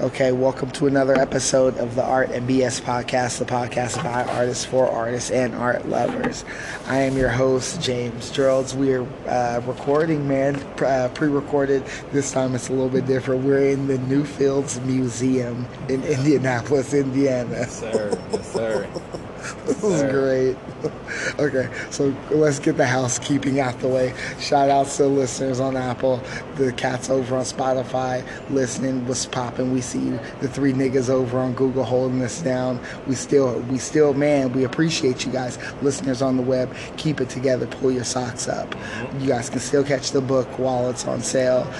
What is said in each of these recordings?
Okay, welcome to another episode of the Art and BS podcast, the podcast by artists for artists and art lovers. I am your host, James Geralds. We are uh, recording, man, uh, pre recorded. This time it's a little bit different. We're in the Newfields Museum in Indianapolis, Indiana. Yes, sir. Yes, sir. This is great. Okay, so let's get the housekeeping out the way. Shout out to the listeners on Apple, the cats over on Spotify, listening, what's popping. We see you, the three niggas over on Google holding us down. We still, we still, man, we appreciate you guys. Listeners on the web, keep it together, pull your socks up. You guys can still catch the book while it's on sale.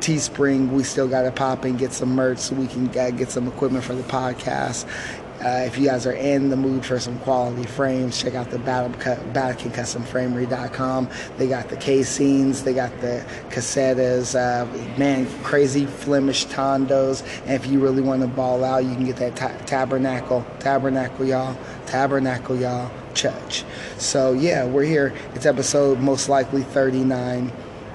Teespring, we still got to pop and get some merch so we can uh, get some equipment for the podcast. Uh, if you guys are in the mood for some quality frames, check out the Battle, BattleKingCustomFramery.com. They got the casings, they got the cassettes, uh, man, crazy Flemish tondos. And if you really want to ball out, you can get that ta- tabernacle, tabernacle, y'all, tabernacle, y'all, church. So yeah, we're here. It's episode most likely 39,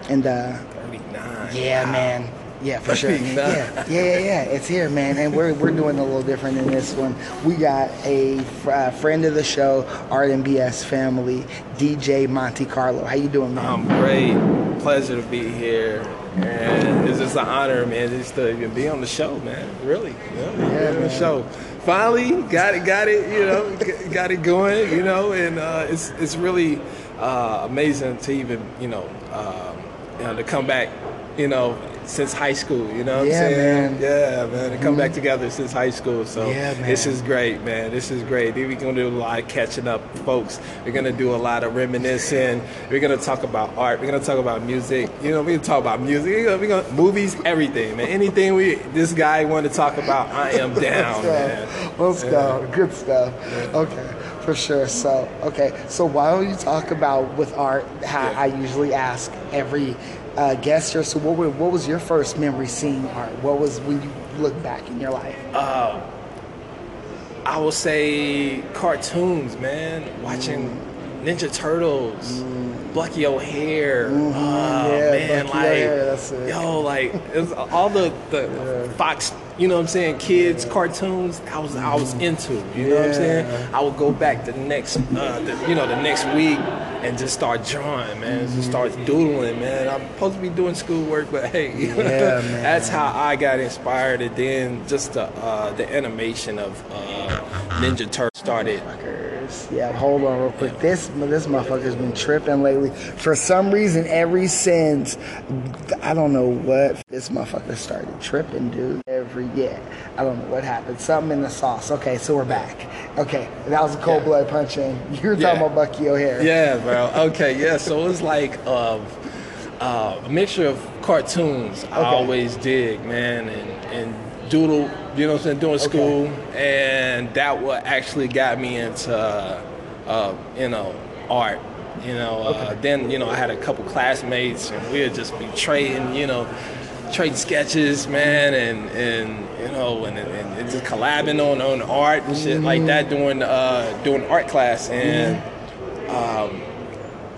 and uh, 39. yeah, Wow. man. Yeah, for sure. 39. Yeah, yeah, yeah, yeah. It's here, man, and we're we're doing a little different in this one. We got a fr- uh, friend of the show, Art and BS family, DJ Monte Carlo. How you doing, man? I'm great. Pleasure to be here. And it's just an honor, man, just to even be on the show, man. Really. You know, Yeah, be on the show. Finally, got it, got it, you know, got it going, you know, and uh, it's it's really uh, amazing to even, you know, um, you know, to come back, you know, since high school, you know what Yeah, I'm saying? man. Yeah, man, come back mm-hmm. together since high school. So Yeah, this is great, man. This is great. We're gonna do a lot of catching up, folks. We're gonna do a lot of reminiscing. We're gonna talk about art. We're gonna talk about music. You know, we're gonna talk about music. We're gonna, we're gonna movies, everything, man. Anything we this guy want to talk about, I am down, man. Let's go. Good stuff. Okay, for sure. So, okay. So why don't you talk about with art? How Yeah. I usually ask every uh, guest here. So, what were, what was your first memory seeing art? What was when you look back in your life? Uh, I will say cartoons, man. Watching mm. Ninja Turtles, mm. Bucky O'Hare. Mm-hmm. Oh, Yeah, man, Bucky like O'Hare, that's it. yo, like it was all the the Fox. You know what I'm saying? Kids cartoons. I was I was into. You know what I'm saying? I would go back the next, uh, the, you know, the next week and just start drawing, man. Just start doodling, man. I'm supposed to be doing schoolwork, but hey, Yeah, that's how I got inspired. And then just the uh, the animation of uh, Ninja Turtle started. Yeah, hold on real quick. This this motherfucker's been tripping lately. For some reason, every since I don't know what this motherfucker started tripping, dude. Yeah, I don't know what happened. Something in the sauce. Okay, so we're back. Okay, that was a cold Yeah. blood punching. You were talking Yeah. about Bucky O'Hare. Yeah, bro. Okay, yeah. So it was like uh, uh, a mixture of cartoons. I always dig, man, and and doodle. You know what I'm saying? Doing school, and that what actually got me into uh, you know art. You know, uh, then you know I had a couple classmates, and we'd just be trading. You know. Trading sketches, man, and and you know, and, and, and just collabing on, on art and shit like that during uh, doing art class, and um,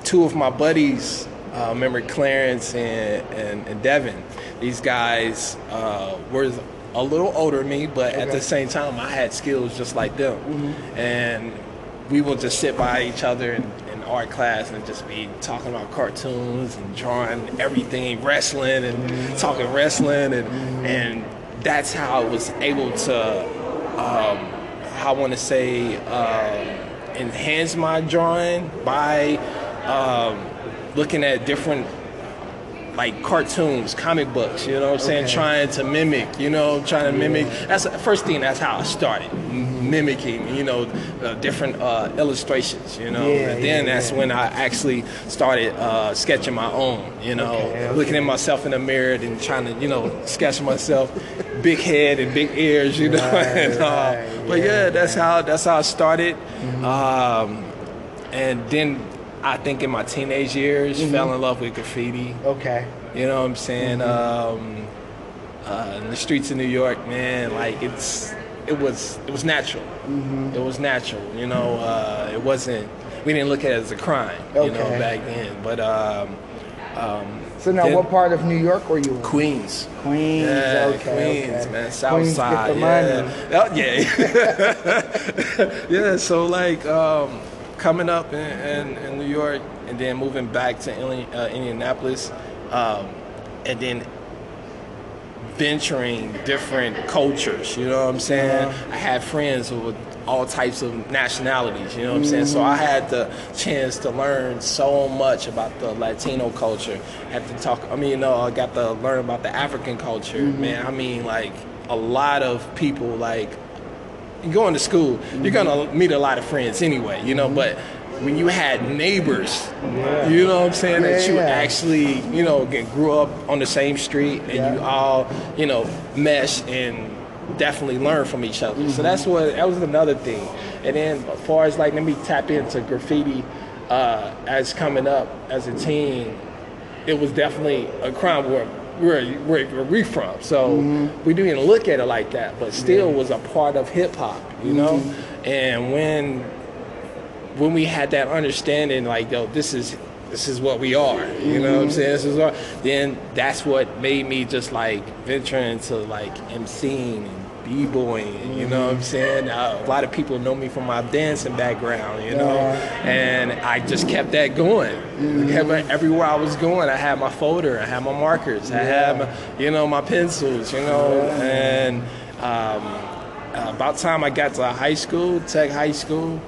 two of my buddies, uh, remember Clarence and, and, and Devin. These guys uh, were a little older than me, but at the same time, I had skills just like them. And we would just sit by each other in art class and just be talking about cartoons and drawing everything, wrestling and talking wrestling, and and that's how I was able to, um, I want to say, um, enhance my drawing by um, looking at different like cartoons, comic books, you know what I'm saying? Okay. Trying to mimic, you know, trying to mimic. That's the first thing, that's how I started. Mimicking, you know, uh, different uh, illustrations, you know. Yeah, and then yeah, that's yeah. when I actually started uh, sketching my own, you know, Okay, okay. looking at myself in the mirror and trying to, you know, sketch myself, big head and big ears, you know. Right, and, uh, right, but yeah, yeah, that's how that's how I started. Um, and then I think in my teenage years, Mm-hmm. fell in love with graffiti. Okay. You know what I'm saying? Mm-hmm. Um, uh, in the streets of New York, man, like it's it was it was natural. Mm-hmm. It was natural. You know, uh, it wasn't. We didn't look at it as a crime. Okay. You know, back then. But um, um, So now, Then- what part of New York were you in? Queens. Queens. Yeah, okay, Queens, okay. man, South Queens Side. Yeah. money. Oh, yeah. yeah, so like um, coming up in, in, in New York and then moving back to uh, Indianapolis um, and then venturing different cultures, you know what I'm saying? I had friends with all types of nationalities, you know what I'm saying? So I had the chance to learn so much about the Latino culture. Had to talk, I mean, you know, I got to learn about the African culture, man. I mean, like a lot of people, like, going to school, you're gonna mm-hmm. meet a lot of friends anyway, you know, but mm-hmm. when you had neighbors, you know what I'm saying, that you yeah. actually, you know, get, grew up on the same street and Yeah. you all, you know, mesh and definitely learn from each other. So that's mm-hmm. what that was another thing. And then as far as like let me tap into graffiti uh, as coming up as a teen, it was definitely a crime where where where, where we from. So mm-hmm. we didn't even look at it like that, but still was a part of hip hop, you know. Mm-hmm. And when when we had that understanding, like yo, this is this is what we are, you know what I'm mm-hmm. saying? This is what. Then that's what made me just like venture into like emceeing and b-boying, you know what I'm saying? Uh, a lot of people know me from my dancing background, you know, and I just kept that going. Kept it- everywhere I was going, I had my folder, I had my markers, I had, my, you know, my pencils, you know, and um, about time I got to high school, Tech High School,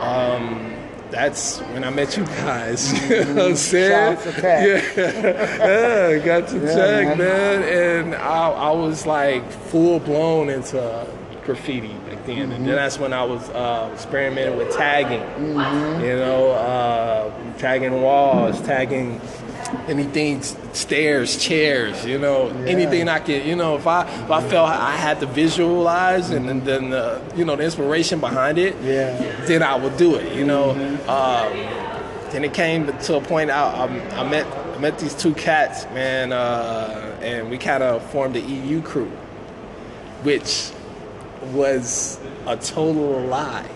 um, that's when I met you guys. you know what I'm saying? To Tech. Yeah, yeah, got to Yeah, Tech, man. man. And I, I was like full blown into graffiti back then. And Mm-hmm. then that's when I was uh, experimenting with tagging. Mm-hmm. You know, uh, tagging walls, tagging anything stairs chairs you know anything i could you know if i if i felt i had to visualize and, and then the you know the inspiration behind it Yeah. then i would do it you know. Um, then it came to a point I, I, I met I met these two cats man uh, and we kind of formed the eu crew which was a total lie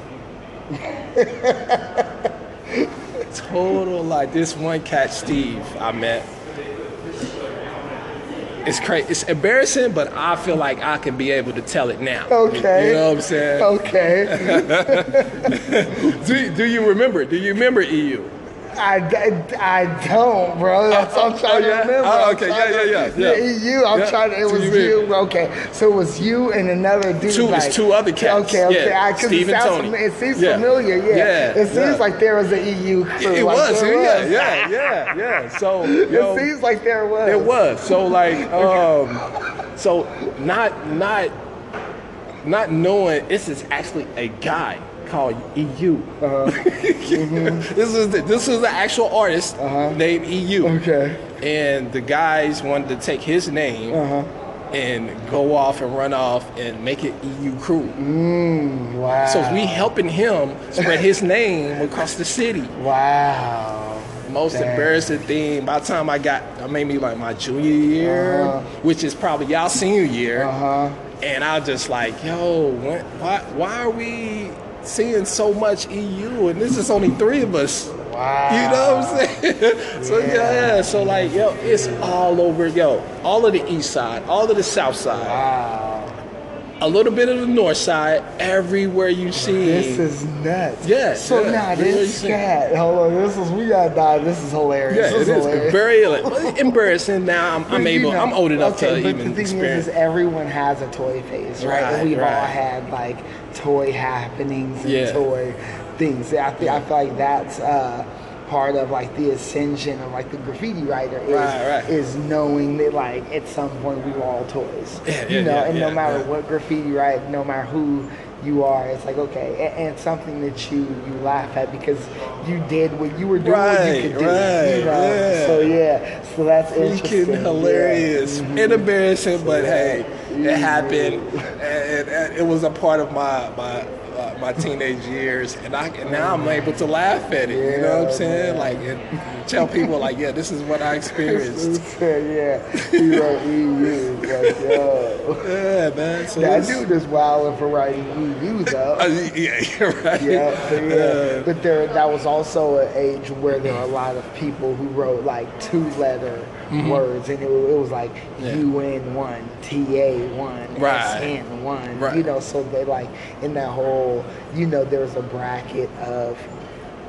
total lie. This one cat, Steve, I met. It's crazy. It's embarrassing, but I feel like I can be able to tell it now. Okay. You know what I'm saying? Okay. Do, do you remember? Do you remember EU? I, I, I don't, bro. That's what I'm trying oh, yeah? to remember. Oh, okay. trying Yeah, yeah, yeah, yeah. you. I'm Yeah. trying to. It was you you. Okay. So it was you and another dude. Two- it's two other cats. Okay. Okay. Yeah, I, Steve it, and sounds Tony. it seems Yeah. familiar. Yeah. Yeah, It seems like there was an EU crew. It like was. Yeah, yeah, yeah, yeah. So It seems like there was. It was. So like um so not not not knowing this is actually a guy called EU. Uh-huh. this is the, this is the actual artist Uh-huh. named EU. Okay. And the guys wanted to take his name Uh-huh. and go off and run off and make it EU crew. Mm, wow. So we helping him spread his name across the city. Wow. Most embarrassing thing by the time I got I made me like my junior year, Uh-huh. which is probably y'all senior year, Uh huh. and I was just like, yo, when, why why are we seeing so much EU and this is only three of us? Wow. You know what I'm saying? so yeah. So like yo, it's all over, yo, all of the east side, all of the south side, Wow. a little bit of the north side, everywhere you see. This is nuts. Yeah, So now This this is- cat. Hold on. This is we gotta die. This is hilarious. yeah, this it is hilarious. very embarrassing. Now I'm, I'm able. know- I'm old enough okay, to but even the thing experience. is, is everyone has a toy phase, right? Right, and we've all had like toy happenings and Yeah. toy things. I think I feel like that's uh, part of like the ascension of like the graffiti writer is Right, right. is knowing that like at some point we were all toys, Yeah, you know, and no matter what graffiti write, no matter who you are, it's like okay, and, and something that you you laugh at because you did what you were doing what you Right, could do, right, you know. yeah. So yeah, so that's freaking hilarious Yeah. and embarrassing, but hey, Yeah. it happened, mm-hmm. and, and it was a part of my my uh, my teenage years, and I and now I'm able to laugh at it. you know what I'm saying? man. Like, and tell people like, yeah, this is what I experienced. yeah, he wrote EU. Like, yo. yeah, man. So That dude is wilding for writing EU though. Uh, yeah, you're right. Yeah, so yeah. Uh, But there, that was also an age where there were a lot of people who wrote like two-letter words, and it, it was like Mm-hmm. Yeah. UN one, TA one, Right. SN one, Right. you know. So they like in that whole, you know, there was a bracket of.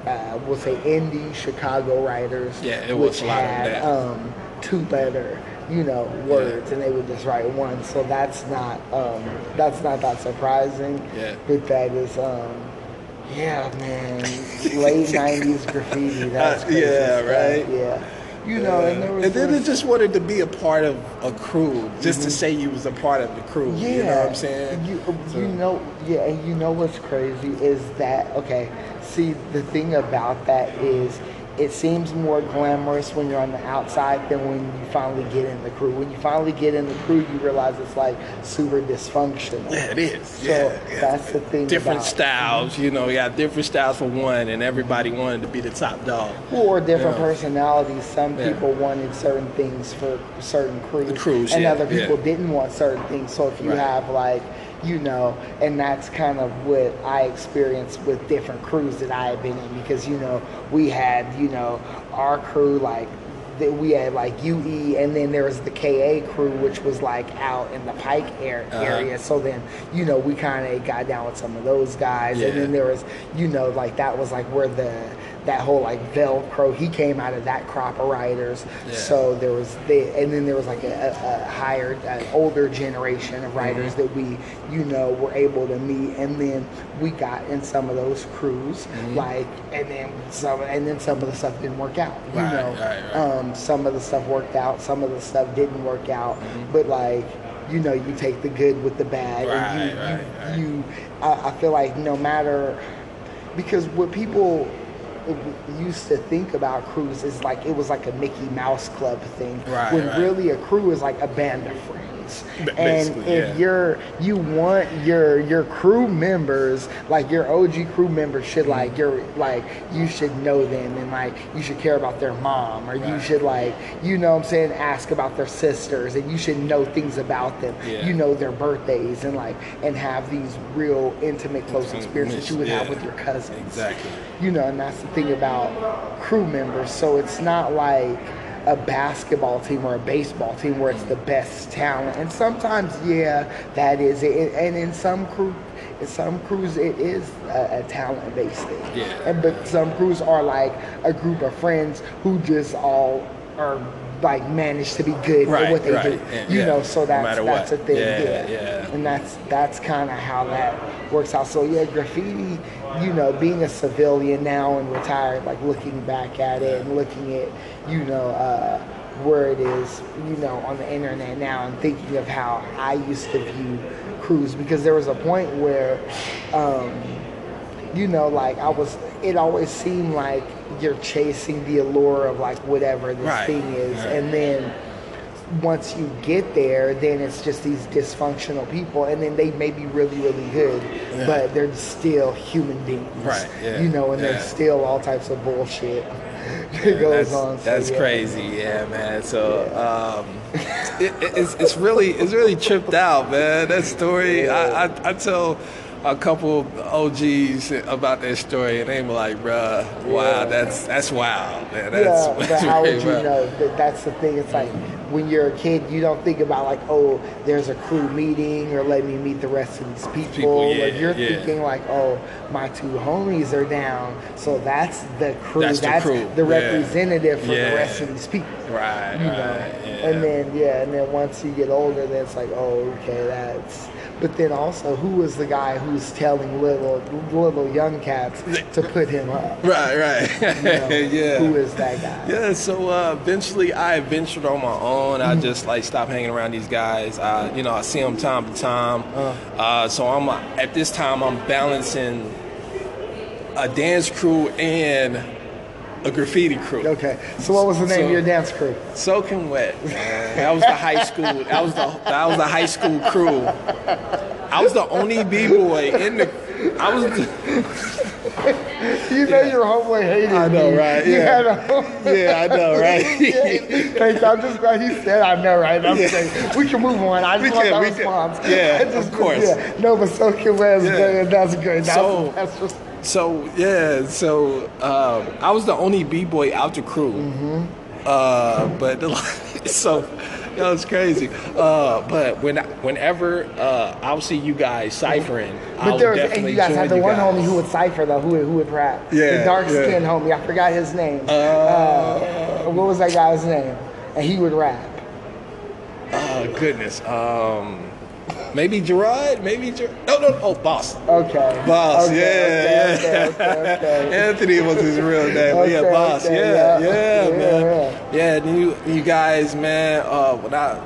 Uh, we'll say indie Chicago writers, Yeah, it was which a lot of had that. um, two letter, you know, words, and they would just write one. So that's not um, that's not that surprising. Yeah. But that is, um, yeah, man, late '90s graffiti. That's Uh, yeah, stuff. right? Yeah, you know, and there was. and then it just wanted to be a part of a crew, just to say you was a part of the crew. Mm-hmm. yeah, You know what I'm saying? You, So- you know, yeah, and you know what's crazy is that okay. See, the thing about that is. It seems more glamorous when you're on the outside than when you finally get in the crew. When you finally get in the crew, you realize it's like super dysfunctional. Yeah, it is. So yeah, yeah. that's the thing. different styles. You know, you got different styles for one, and everybody wanted to be the top dog. or different Yeah. personalities. Some Yeah. people wanted certain things for certain crews, The crews, and yeah, other people yeah. didn't want certain things. So if you Right. have like, you know, and that's kind of what I experienced with different crews that I had been in because you know we had you know our crew like. That we had like UE, and then there was the KA crew, which was like out in the Pike air, Uh-huh. area. So then, you know, we kind of got down with some of those guys, and then there was, you know, like that was like where the that whole like Velcro. He came out of that crop of writers. Yeah. So there was the, and then there was like a, a, higher, an older generation of writers Mm-hmm. that we, you know, were able to meet, and then we got in some of those crews, Mm-hmm. like, and then some, and then some of the stuff didn't work out. You Right, know, right, right. Um, some of the stuff worked out, some of the stuff didn't work out, but like. You know, you take the good with the bad, and you, you, you I, I feel like no matter because what people used to think about crews is like it was like a Mickey Mouse Club thing, Right, when right. really a crew is like a band of friends. B- And if yeah. you're you want your your crew members, like your OG crew members, should like Mm-hmm. your like you should know them and like you should care about their mom or you should like you know what I'm saying ask about their sisters and you should know things about them. Yeah. You know their birthdays and like and have these real intimate close experiences you would have with your cousins Exactly. you know, and that's the thing about crew members. So it's not like a basketball team or a baseball team where it's the best talent. And sometimes, yeah, that is it. And in some crew, in some crews, it is a, a talent-based thing. Yeah. And but some crews are like a group of friends who just all are like manage to be good Right, at what they right. do. Yeah, you yeah. know, so that's matter that's what. a thing. Yeah, yeah. yeah. And that's that's kind of how that works out. So yeah, graffiti. You know, being a civilian now and retired, like looking back at it and looking at, you know, uh, where it is, you know, on the internet now, and thinking of how I used to view crews because there was a point where, um, you know, like I was, it always seemed like you're chasing the allure of like whatever this Right, thing is, right. and then once you get there, then it's just these dysfunctional people, and then they may be really, really good, Yeah. but they're still human beings, Right, yeah, You know, and yeah. there's still all types of bullshit that goes that's, on. So, That's crazy, yeah, man. So um, it, it- it's, it's really it's really tripped out, man. That story, I, I, I tell a couple OGs about that story, and they were like, "Bruh, wow, Yeah. that's that's wild, man. That's, yeah, but how would you wild." know that that's the thing? It's like when you're a kid, you don't think about like, oh, there's a crew meeting or let me meet the rest of these people. People, yeah, like you're yeah. thinking like, oh, my two homies are down, so that's the crew. That's the crew, the representative for the rest of these people. Right, you right, know. And then yeah, and then once you get older, then it's like, oh, okay, that's. But then also, who was the guy who's telling little little young cats to put him up? Right, right, You know, yeah. Who is that guy? Yeah, so uh, eventually I ventured on my own. Mm-hmm. I just like stopped hanging around these guys. I, you know, I see them time to time. Uh. Uh, so I'm uh, at this time I'm balancing a dance crew and a graffiti crew. Okay, so what was the name So- of your dance crew? Soaking wet. That was the high school. That was the that was the high school crew. I was the only b boy in the. I was. The, You know your homeboy hated I know, me. right, You yeah. had a homeboy- yeah, I know, right? Thanks. I'm just glad he said I know, right? I'm saying we can move on. I just We want can, that we can. Yeah, just, of course. Yeah. No, but soaking wet is Yeah. That's good. That's, So- that's just So yeah, so um, I was the only b boy out the crew. Uh, but so that was crazy. Uh, but when whenever uh, I'll see you guys ciphering, But I'll there was, and you guys had the one guys. homie who would cipher though, who would, who would rap. Yeah, the dark yeah. skinned homie. I forgot his name. Uh, what was that guy's name? And he would rap. Oh goodness. Um, maybe Gerard. Maybe Gerard. No, no. Oh, boss. Okay. Boss, Okay, yeah, okay, yeah. Okay, okay. Anthony was his real name. yeah, boss. yeah, yeah. yeah, Yeah, man. Yeah, and you, you guys, man. Uh, when I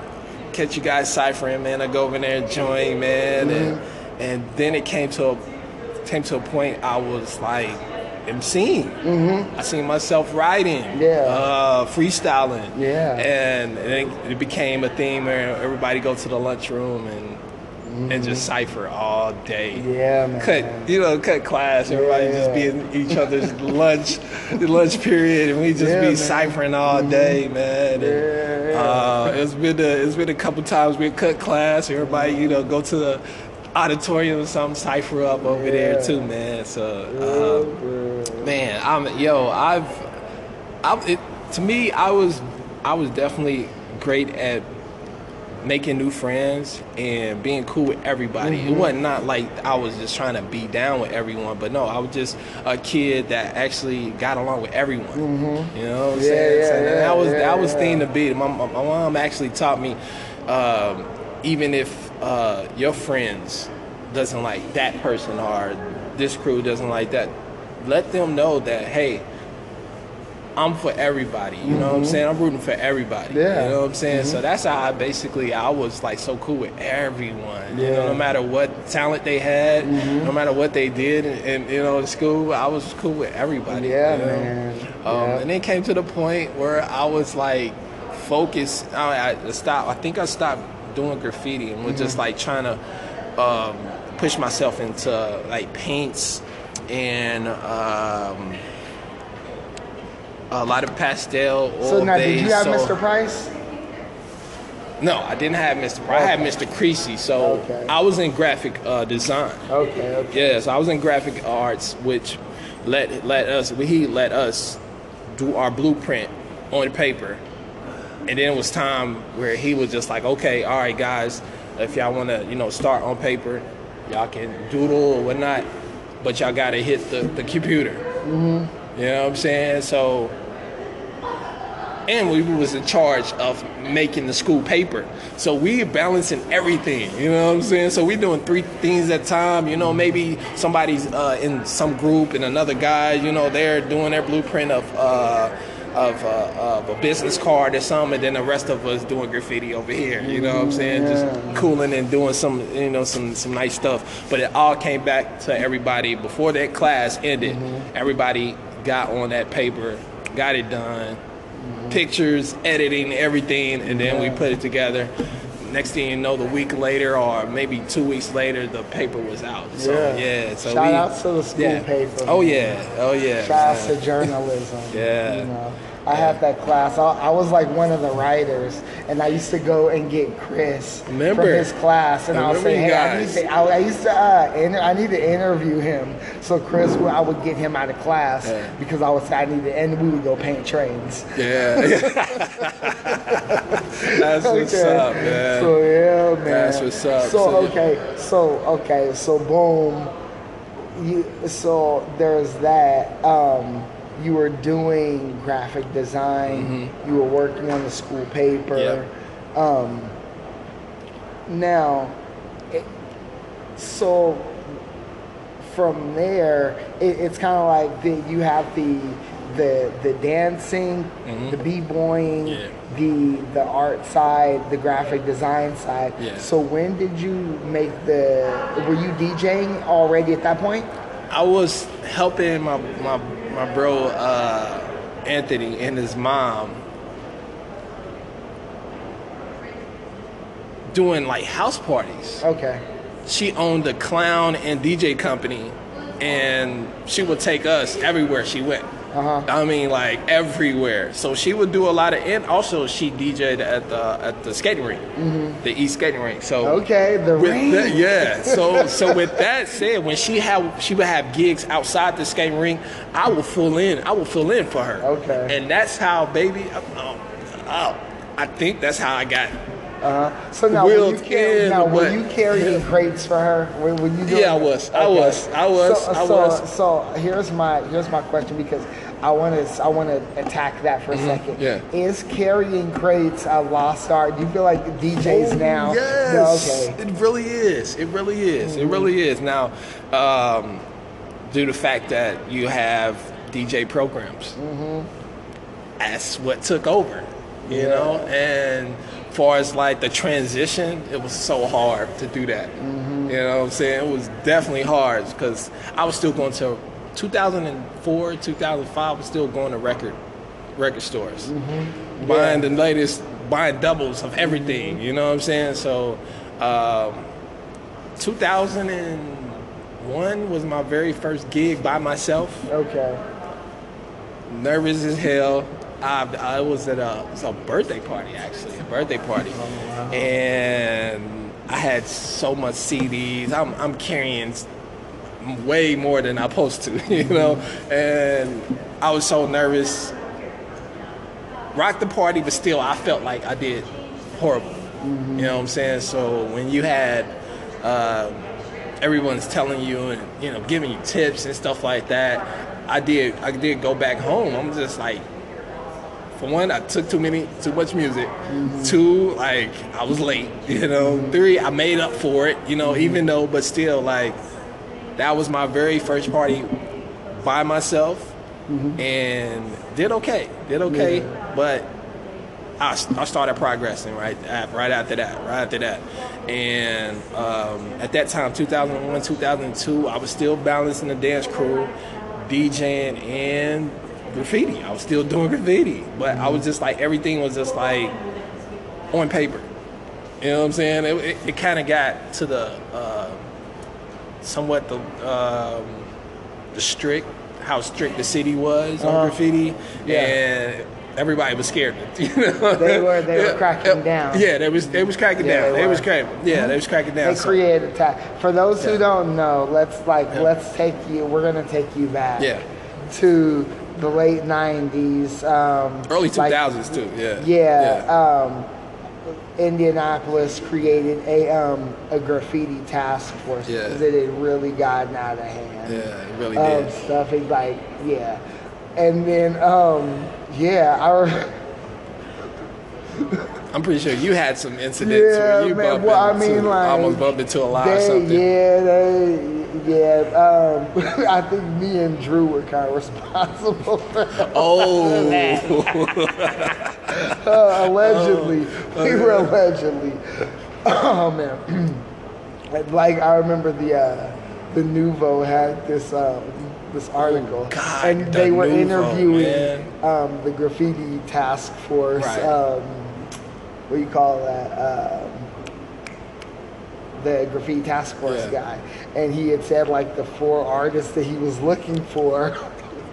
catch you guys ciphering, man, I go over there and join, man, and Mm-hmm. and then it came to a came to a point I was like emceeing. Mm-hmm. I seen myself writing, Yeah. uh, freestyling, Yeah. and, and it, it became a theme where everybody go to the lunchroom and. And just cipher all day Mm-hmm. Yeah, man. cut you know cut class everybody just be in each other's lunch lunch period and we just Yeah, be man. ciphering all day man and, Yeah, yeah. Uh, it's been a, it's been a couple times we cut class everybody you know go to the auditorium or something cipher up over there too man so um, man I'm yo I've I it, to me I was I was definitely great at making new friends and being cool with everybody. It wasn't not like I was just trying to be down with everyone, but no, I was just a kid that actually got along with everyone. You know what I'm Yeah, saying? yeah, So yeah, that was yeah, that was yeah. thing to be. My, my, my mom actually taught me, um, even if uh, your friends doesn't like that person or this crew doesn't like that, let them know that hey. I'm for everybody. You know what I'm saying? I'm rooting for everybody. Mm-hmm. Yeah. You know what I'm saying? So that's how I basically I was like so cool with everyone. You Yeah. Mm-hmm. know, no matter what talent they had, no matter what they did in, in you know in school, I was cool with everybody. Yeah, you know? man. Um, Yeah. And then came to the point where I was like focused. I, I stopped. I think I stopped doing graffiti and was Mm-hmm. just like trying to um, push myself into like paints and. Um, a lot of pastel So now, did you have so- Mr. Price? No, I didn't have Mr. Price. I had Mr. Creasy. So Okay. I was in graphic uh, design. Okay, okay. Yes, I was in graphic arts, which let let us he let us do our blueprint on paper, and then it was time where he was just like, okay, all right, guys, if y'all want to, you know, start on paper, y'all can doodle or whatnot, but y'all got to hit the the computer. You know what I'm saying? So, and we was in charge of making the school paper. So we balancing everything. You know what I'm saying? So we doing three things at a time. You know, maybe somebody's uh, in some group and another guy. You know, they're doing their blueprint of. Uh, of, uh, of a business card or something, and then the rest of us doing graffiti over here. You know what I'm saying? Just cooling and doing some, you know, some some nice stuff. But it all came back to everybody before that class ended. Everybody got on that paper, got it done, pictures, editing, everything, and then we put it together. Next thing you know, the week later or maybe two weeks later, the paper was out. So Yeah. yeah, so Shout we, out to the school yeah. paper, Oh yeah, oh yeah. Shout out to journalism. Yeah. You know, I had that class. I, I was like one of the writers, and I used to go and get Chris Remember. from his class, and I would say, "Hey, I need to." I, I used to. Uh, inter- I need to interview him. So Chris, would- I would get him out of class Yeah. because I would say I need to, and we would go paint trains. Yeah. That's what's up, man. So yeah, man. That's what's up. So, So, yeah. okay, so okay, so boom. You so there's that. Um, you were doing graphic design. You were working on the school paper. Mm-hmm. Yep. Um, now, it, so from there, it, it's kind of like the, you have the the the dancing, the b boying, Mm-hmm. Yeah. the the art side, the graphic design side. Yeah. So when did you make the? Were you DJing already at that point? I was helping my my my bro uh, Anthony and his mom doing like house parties. Okay. She owned a clown and DJ company, and she would take us everywhere she went. Uh-huh. I mean, like everywhere. So she would do a lot of, and also she DJ'd at the at the skating rink, the East skating rink. So Mm-hmm. Okay, the ring. that- yeah. So so with that said, when she had she would have gigs outside the skating rink, I will fill in. I will fill in for her. Okay. And that's how baby. Oh, oh, I think that's how I got. uh-huh. so now, were you, carry, now were you carrying crates for her? Were, were you doing Yeah, I was. I was. I was. So, I so, was. So here's my here's my question because I want to I want to attack that for a second. Mm-hmm. Yeah. Is carrying crates a lost art? Do you feel like DJs now? Oh, Yes. No, okay. It really is. It really is. It really is. Now, um, due to the fact that you have DJ programs, that's what took over. You Yeah. know, and far as like the transition, it was so hard to do that. You know what I'm saying? It was definitely hard because I was still going to 2004, 2005. I was still going to record record stores, buying the latest, buying doubles of everything. You know what I'm saying? So, um, 2001 was my very first gig by myself. Okay. Nervous as hell. I, I was at a, it was a birthday party actually, a birthday party, and I had so much CDs. I'm, I'm carrying way more than I'm supposed to, you know, and I was so nervous. Rocked the party, but still, I felt like I did horrible. You know what I'm saying? So when you had uh, everyone's telling you and you know giving you tips and stuff like that, I did I did go back home. I'm just like, for one, I took too many too much music. Two, like I was late. You know. Three, I made up for it. You know, even though, but still, like that was my very first party by myself, and did okay. Did okay, but I, I started progressing right at, right after that, right after that, and um, at that time, 2001, 2002, I was still balancing the dance crew, DJing and graffiti. I was still doing graffiti, but I was just like everything was just like on paper. You know what I'm saying? It, it, it kind of got to the uh, somewhat the um, the strict how strict the city was on graffiti, Yeah. and everybody was scared. You know? They were- they were cracking down. Yeah, they was they was cracking Yeah, down. they They, was were. cracking. Yeah, they was cracking down. They So- created ta- For those who don't know, let's like Yeah. let's take you. We're gonna take you back. Yeah. To the late '90s. Um, early like- 2000s too. Yeah. Yeah, um, Indianapolis created a um, a graffiti task force Yeah. because it had really gotten out of hand. yeah, it really Um, did. stuff is like yeah, and then um, yeah, I. I'm pretty sure you had some incidents Yeah, where you man, bumped well, I mean, like, almost bumped into a lie or They, something. yeah, they, yeah. Um, I think me and Drew were kind of responsible for. Oh, Uh, allegedly, we were allegedly. Oh man, like I remember the uh, the NUVO had this um, this article, God, and the they were NUVO, interviewing um, the graffiti task force. Right. Um, what do you call that? Um, the graffiti task force Yeah. guy, and he had said like the four artists that he was looking for.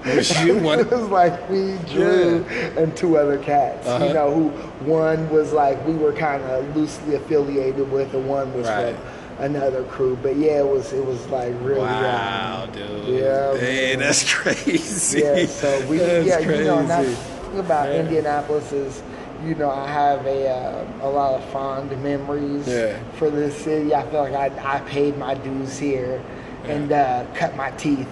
Was you one- it was like me, Drew, and two other cats. Uh-huh. You know, who one was like we were kind of loosely affiliated with, and one was Right. from another crew. But yeah, it was it was like really. wow, dude. Yeah, Hey, man. that's crazy. yeah, so we that's yeah, you know, and that's crazy. the thing about Yeah. Indianapolis is, you know, I have a uh, a lot of fond memories Yeah. for this city. I feel like I, I paid my dues here and uh, cut my teeth.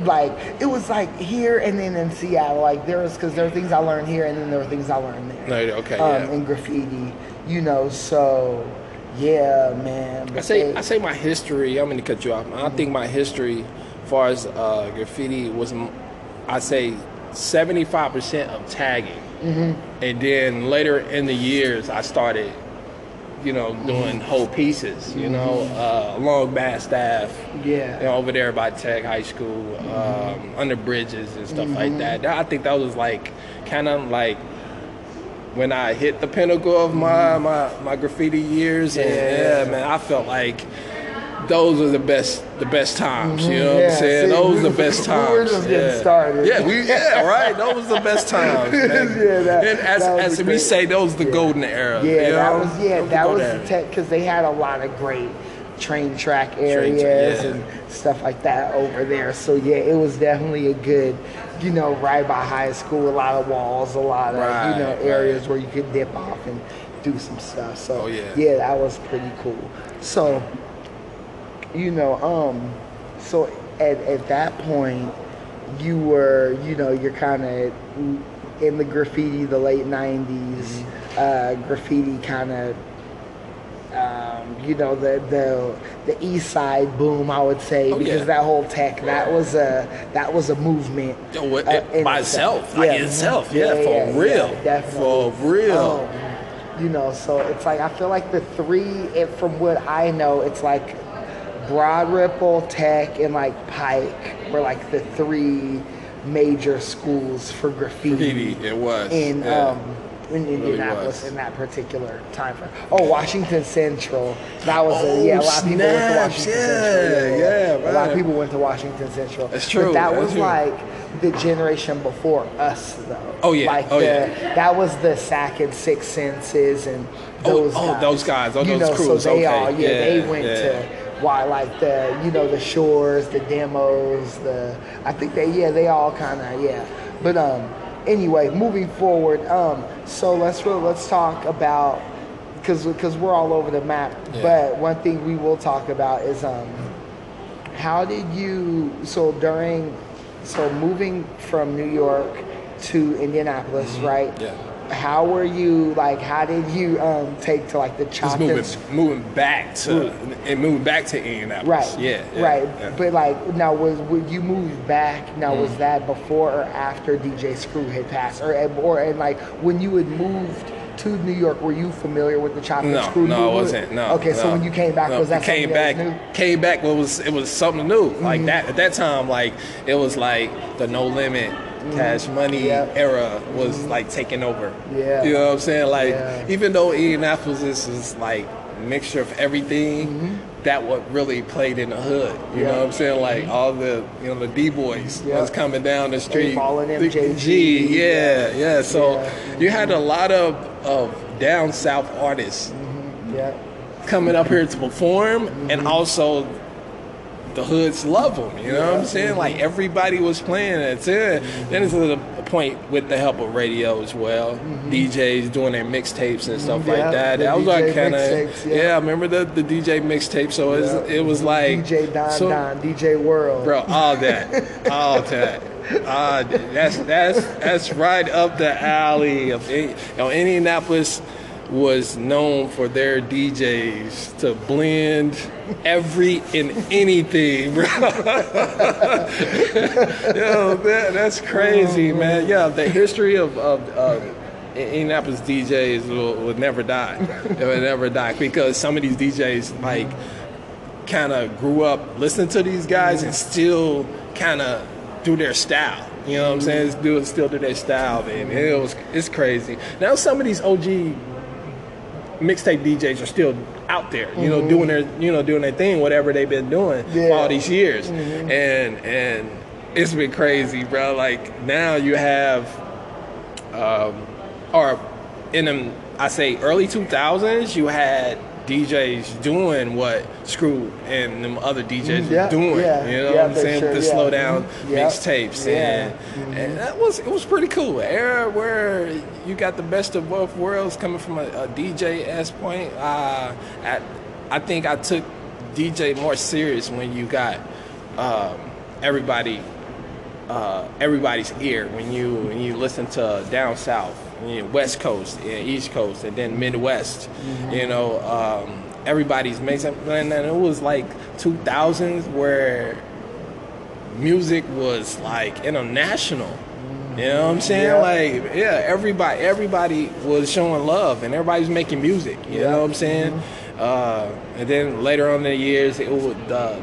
Like it was like here and then in Seattle. Like there was because there are things I learned here and then there were things I learned there. No, okay, um, yeah. In graffiti, you know. So yeah, man. I say they- I say my history. I'm going to cut you off. I think my history, as far as uh, graffiti, was I say 75 percent of tagging, Mm-hmm. and then later in the years, I started, you know, doing whole pieces. You know, uh, along Bass staff. Mm-hmm. Yeah. You know, over there by Tech High School, um, under bridges and stuff like that. That- I think that was like kind of like when I hit the pinnacle of my, my, my graffiti years, and Yeah. yeah, man, I felt like those were the best the best times. You know what I'm saying? see, those were the best times. we were just getting yeah. started. Yeah, we yeah right. Those were the best times. Yeah, that- and as, that was as we great- say, those the yeah. golden era. Yeah, you that was yeah, that was golden the tech because they had a lot of great train track areas yeah. and stuff like that over there. So yeah, it was definitely a good, you know, right by high school. A lot of walls, a lot of Right, you know right. areas where you could dip off and do some stuff. So Oh, yeah. yeah, that was pretty cool. So you know, um, so at at that point, you were, you know, you're kind of in the graffiti, the late '90s, Mm-hmm. uh, graffiti kind of. Um, you know the the the East Side boom, I would say, Oh, because yeah. that whole tech that was a that was a movement it- uh, in by itself, like itself, yeah, for real, definitely. for real. Um, you know, so it's like I feel like the three, it, from what I know, it's like Broad Ripple, Tech, and like Pike were like the three major schools for graffiti, Graffiti, it was. in yeah. um, in Indianapolis was. in that particular time frame. Oh, Washington Central. That was Oh, a, yeah. A lot of people went to Washington yeah, Central. yeah, yeah. a lot of people went to Washington Central. That's But true, that that's was true. like the generation before us, though. Oh, yeah, Like oh, the, yeah. That was the Sack and Six Senses and Oh, those oh, guys. those guys, oh, you those know, crews, So they okay, all, yeah, yeah, they went yeah. to why like the you know the shores, the demos, the I think they yeah they all kind of yeah. But um anyway, moving forward, um so let's let's talk about because because we're all over the map. Yeah. But one thing we will talk about is um how did you so during so moving from New York to Indianapolis, right? Mm-hmm. Yeah. How were you like? How did you um, take to like the Just chop moving, moving back to and moving back to Indianapolis. Right. Yeah. yeah, right. yeah. But like now, was when you moved back? Now was Mm. that before or after DJ Screw had passed, or or and like when you had moved to New York, were you familiar with the chop and No, screw? no, I wasn't. No. Okay, so when you came back, no. was that came back? that was? Mm-hmm. Came back. What was it was something new. Like that at that time. Like it was like the no limit. Cash money Mm-hmm. Yeah. era was like taking over. Yeah. You know what I'm saying? Like Yeah. even though Indianapolis is, like mixture of everything, that what really played in the hood. You Mm-hmm. Yeah. know what I'm saying? Like all the you know the D boys Yeah. was coming down the street. The MJG. Yeah, yeah. So Yeah. you had a lot of of down south artists Yeah. coming up here to perform, and also the hoods love them. You know what I'm saying? Like everybody was playing it. Then, then it's the point with the help of radio as well. DJs doing their mixtapes and stuff Yeah, like that. That was DJ like kind of yeah. yeah. I remember the the DJ mixtape. So it's, Yeah. it was like DJ Don so- Don, DJ World. bro, all that, all that. Uh, that's that's that's right up the alley of you know, Indianapolis was known for their DJs to blend every and anything, bro. Yo, that, that's crazy, oh, man. Yeah, the history of, of, of Indianapolis DJs will, will never die. It will never die because some of these DJs like kind of grew up listening to these guys and still kind of do their style. You know what I'm saying? Mm-hmm. It's do still do their style, man. It was it's crazy. Now some of these OG mixtape DJs are still out there, you know, doing their you know doing their thing, whatever they've been doing Yeah. all these years, and and it's been crazy, bro. Like now you have, um, or in them, I say early 2000s, you had DJs doing what Screw and them other DJs Mm, yeah, were doing. yeah, you know yeah, what I'm saying? sure, the yeah. slow down Mhm, yeah, mixtapes, yeah. Mm-hmm. and and that was it was pretty cool. Era where you got the best of both worlds coming from a, a DJ s point. Uh, at, I think I took DJ more serious when you got um, everybody uh, everybody's ear when you when you listen to down south, you know, West Coast, and East Coast, and then Midwest. You know, um, everybody's making. And then it was like 2000s where music was like international. You know what I'm saying? Yeah. Like, yeah, everybody everybody was showing love and everybody's making music. You Yeah. know what I'm saying? Uh, and then later on in the years, it would uh,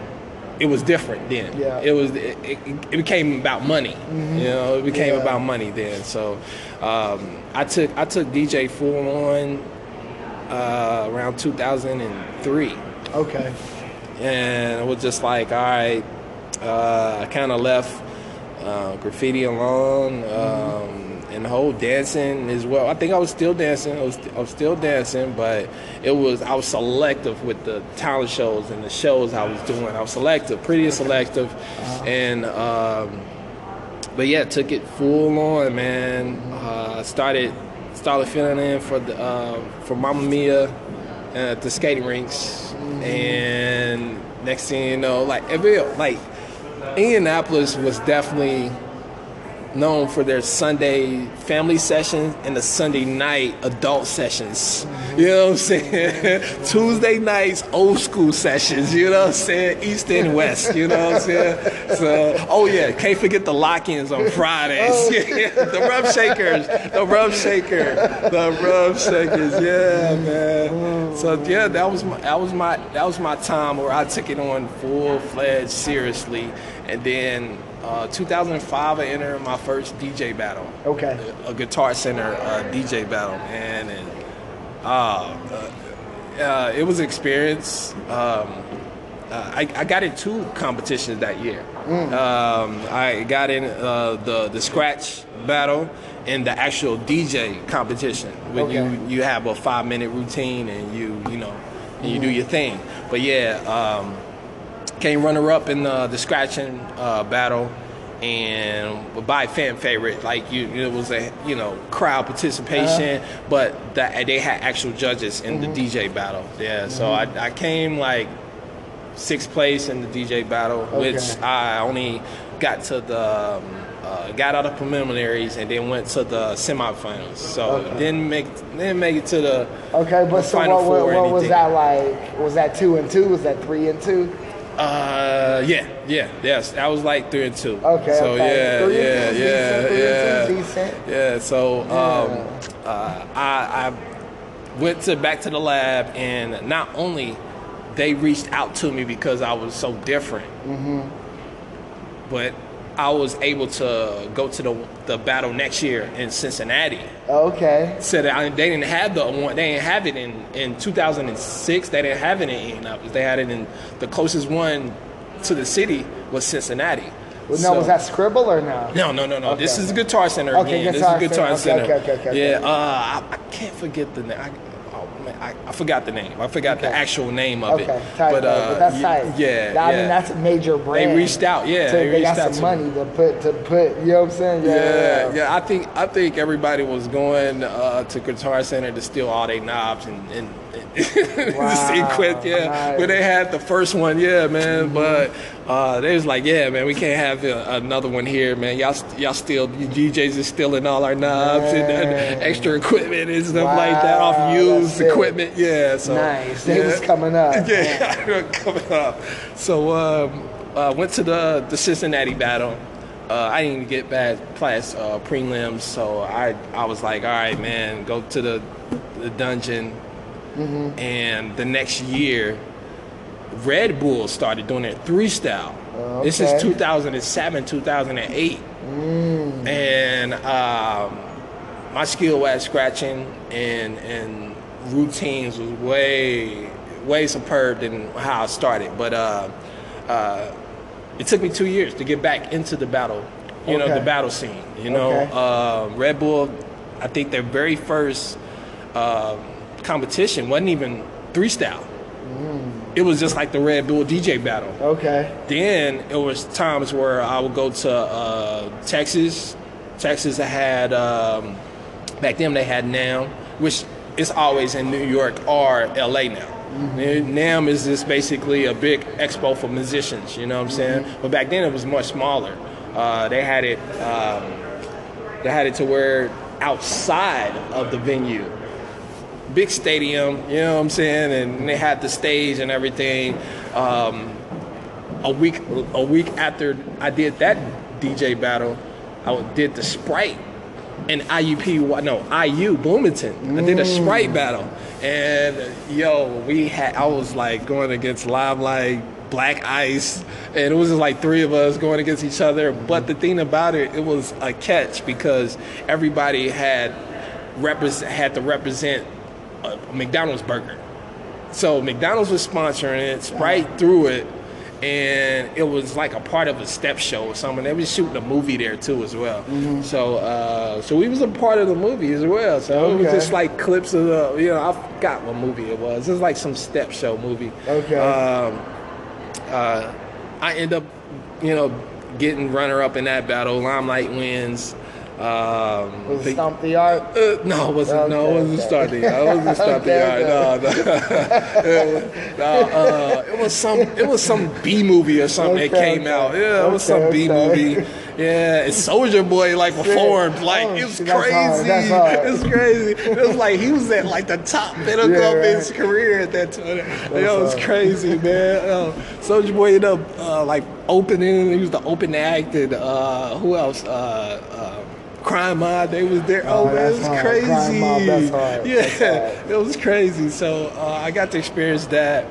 it was different then. Yeah. It was it, it, it became about money. You know, it became Yeah. about money then. So um, I took I took DJ full on uh, around 2003 Okay. and it was just like, all right, uh, I kind of left uh, graffiti alone, um, and the whole dancing as well. I think I was still dancing. I was, I was still dancing, but it was I was selective with the talent shows and the shows I was doing. I was selective, pretty selective, and um, but yeah, took it full on, man. Uh, started started filling in for the uh, for Mamma Mia at the skating rinks, and next thing you know, like every like Indianapolis was definitely known for their Sunday family sessions and the Sunday night adult sessions. Mm-hmm. You know what I'm saying? Tuesday nights, old school sessions, you know what I'm saying? East and West, you know what I'm saying? So, oh yeah, can't forget the lock ins on Fridays. Oh. the rub shakers, the rub shaker, the rub shakers, yeah, man. So yeah, that was my that was my that was my time where I took it on full fledged seriously. And then uh, 2005, I entered my first DJ battle. Okay. A, a Guitar Center uh, DJ battle, man, and uh, uh, uh, it was an experience. Um, uh, I, I got in two competitions that year. Um, I got in uh, the the scratch battle and the actual DJ competition. When Okay. you you have a five minute routine and you you know and you do your thing. But yeah. Um, came runner up in the, the scratching uh, battle and by fan favorite like you it was a you know crowd participation but that they had actual judges in the DJ battle yeah so I, I came like sixth place in the DJ battle which I only got to the um, uh, got out of preliminaries and then went to the semifinals so Okay. didn't make didn't make it to the Okay, but the so Final what, what, what was that like? Was that two and two? Was that three and two? Uh, yeah, yeah, yes. That was like three and two. Okay, So okay. yeah, Three yeah, yeah, decent, yeah, and two, decent. yeah. So um, uh, I, I went to back to the lab, and not only they reached out to me because I was so different, Mm-hmm. but I was able to go to the the battle next year in Cincinnati Okay. said that I, they didn't have the one. They didn't have it in in 2006. They didn't have it in Indianapolis. They had it in the closest one to the city was Cincinnati. Well, no, So- was that Scribble or no? No, no, no, no. Okay. This is Guitar Center Okay, again. Guitar this is Guitar Center. Center. Okay, okay, okay, okay, yeah, uh, I, I can't forget the name. I, I, I forgot the name. I forgot the actual name of Okay, it. tight, but, uh, but that's tight. Yeah, I mean, that's a major brand. They reached out, yeah, So they they, got some to me. money to put to put. You know what I'm saying? Yeah, yeah. I think I think everybody was going uh, to Guitar Center to steal all their knobs and, and, Wow, equip. Yeah, nice. when they had the first one, yeah, man. But uh, they was like, yeah, man, we can't have another one here, man. Y'all y'all still DJs is stealing all our knobs and, extra equipment and stuff like that off used that's it. equipment. Yeah, so Nice. Yeah. was coming up. Yeah, coming up. So um, uh, went to the the Cincinnati battle. Uh, I didn't even get bad past uh, prelims, so I I was like, all right, man, go to the the dungeon. Mm-hmm. And the next year, Red Bull started doing it three style. This is 2007, 2008, and um, my skill at scratching and and routines was way way superb than how I started. But uh, uh, it took me two years to get back into the battle, you know, the battle scene. You know, Okay. uh, Red Bull, I think their very first uh, competition wasn't even three style. It was just like the Red Bull DJ battle. Okay. Then it was times where I would go to uh, Texas. Texas had um, back then they had NAMM, which is always in New York or LA now. NAMM is just basically a big expo for musicians. You know what I'm saying? But back then it was much smaller. Uh, they had it. Um, they had it to where outside of the venue big stadium, you know what I'm saying? And they had the stage and everything. Um, a week a week after I did that DJ battle, I did the Sprite and IUP no IU Bloomington. I did a Sprite battle, and yo, we had I was like going against Limelight. Black Ice, and it was just like three of us going against each other. But the thing about it, it was a catch because everybody had represent had to represent a McDonald's burger. So McDonald's was sponsoring it, Sprite threw it, and it was like a part of a step show or something. They was shooting a movie there too as well. Mm-hmm. So uh, so we was a part of the movie as well. So it was just like clips of the you know I forgot what movie it was. It was like some step show movie. Okay. Um, uh, I end up you know getting runner up in that battle. Limelight wins. Um, Was the- it Stomp the Yard? uh, no, it wasn't. no, it wasn't okay. starting. It wasn't starting. Okay, no, no. it, was, no, uh, it was some. It was some B movie or something that came okay. out. Yeah, it was some Okay, B movie. Yeah, and Soulja Boy like performed. Like Oh, it was that's crazy. hard, that's hard. It's crazy. It was like he was at like the top pinnacle Yeah, of his career at that time. It was crazy, man. Uh, Soulja Boy ended up uh, like opening. He was the open act, and uh, who else? Crime Mob, they was there. Oh, Oh, man, it was hard. crazy. Mob. Yeah, it was crazy. So uh, I got to experience that,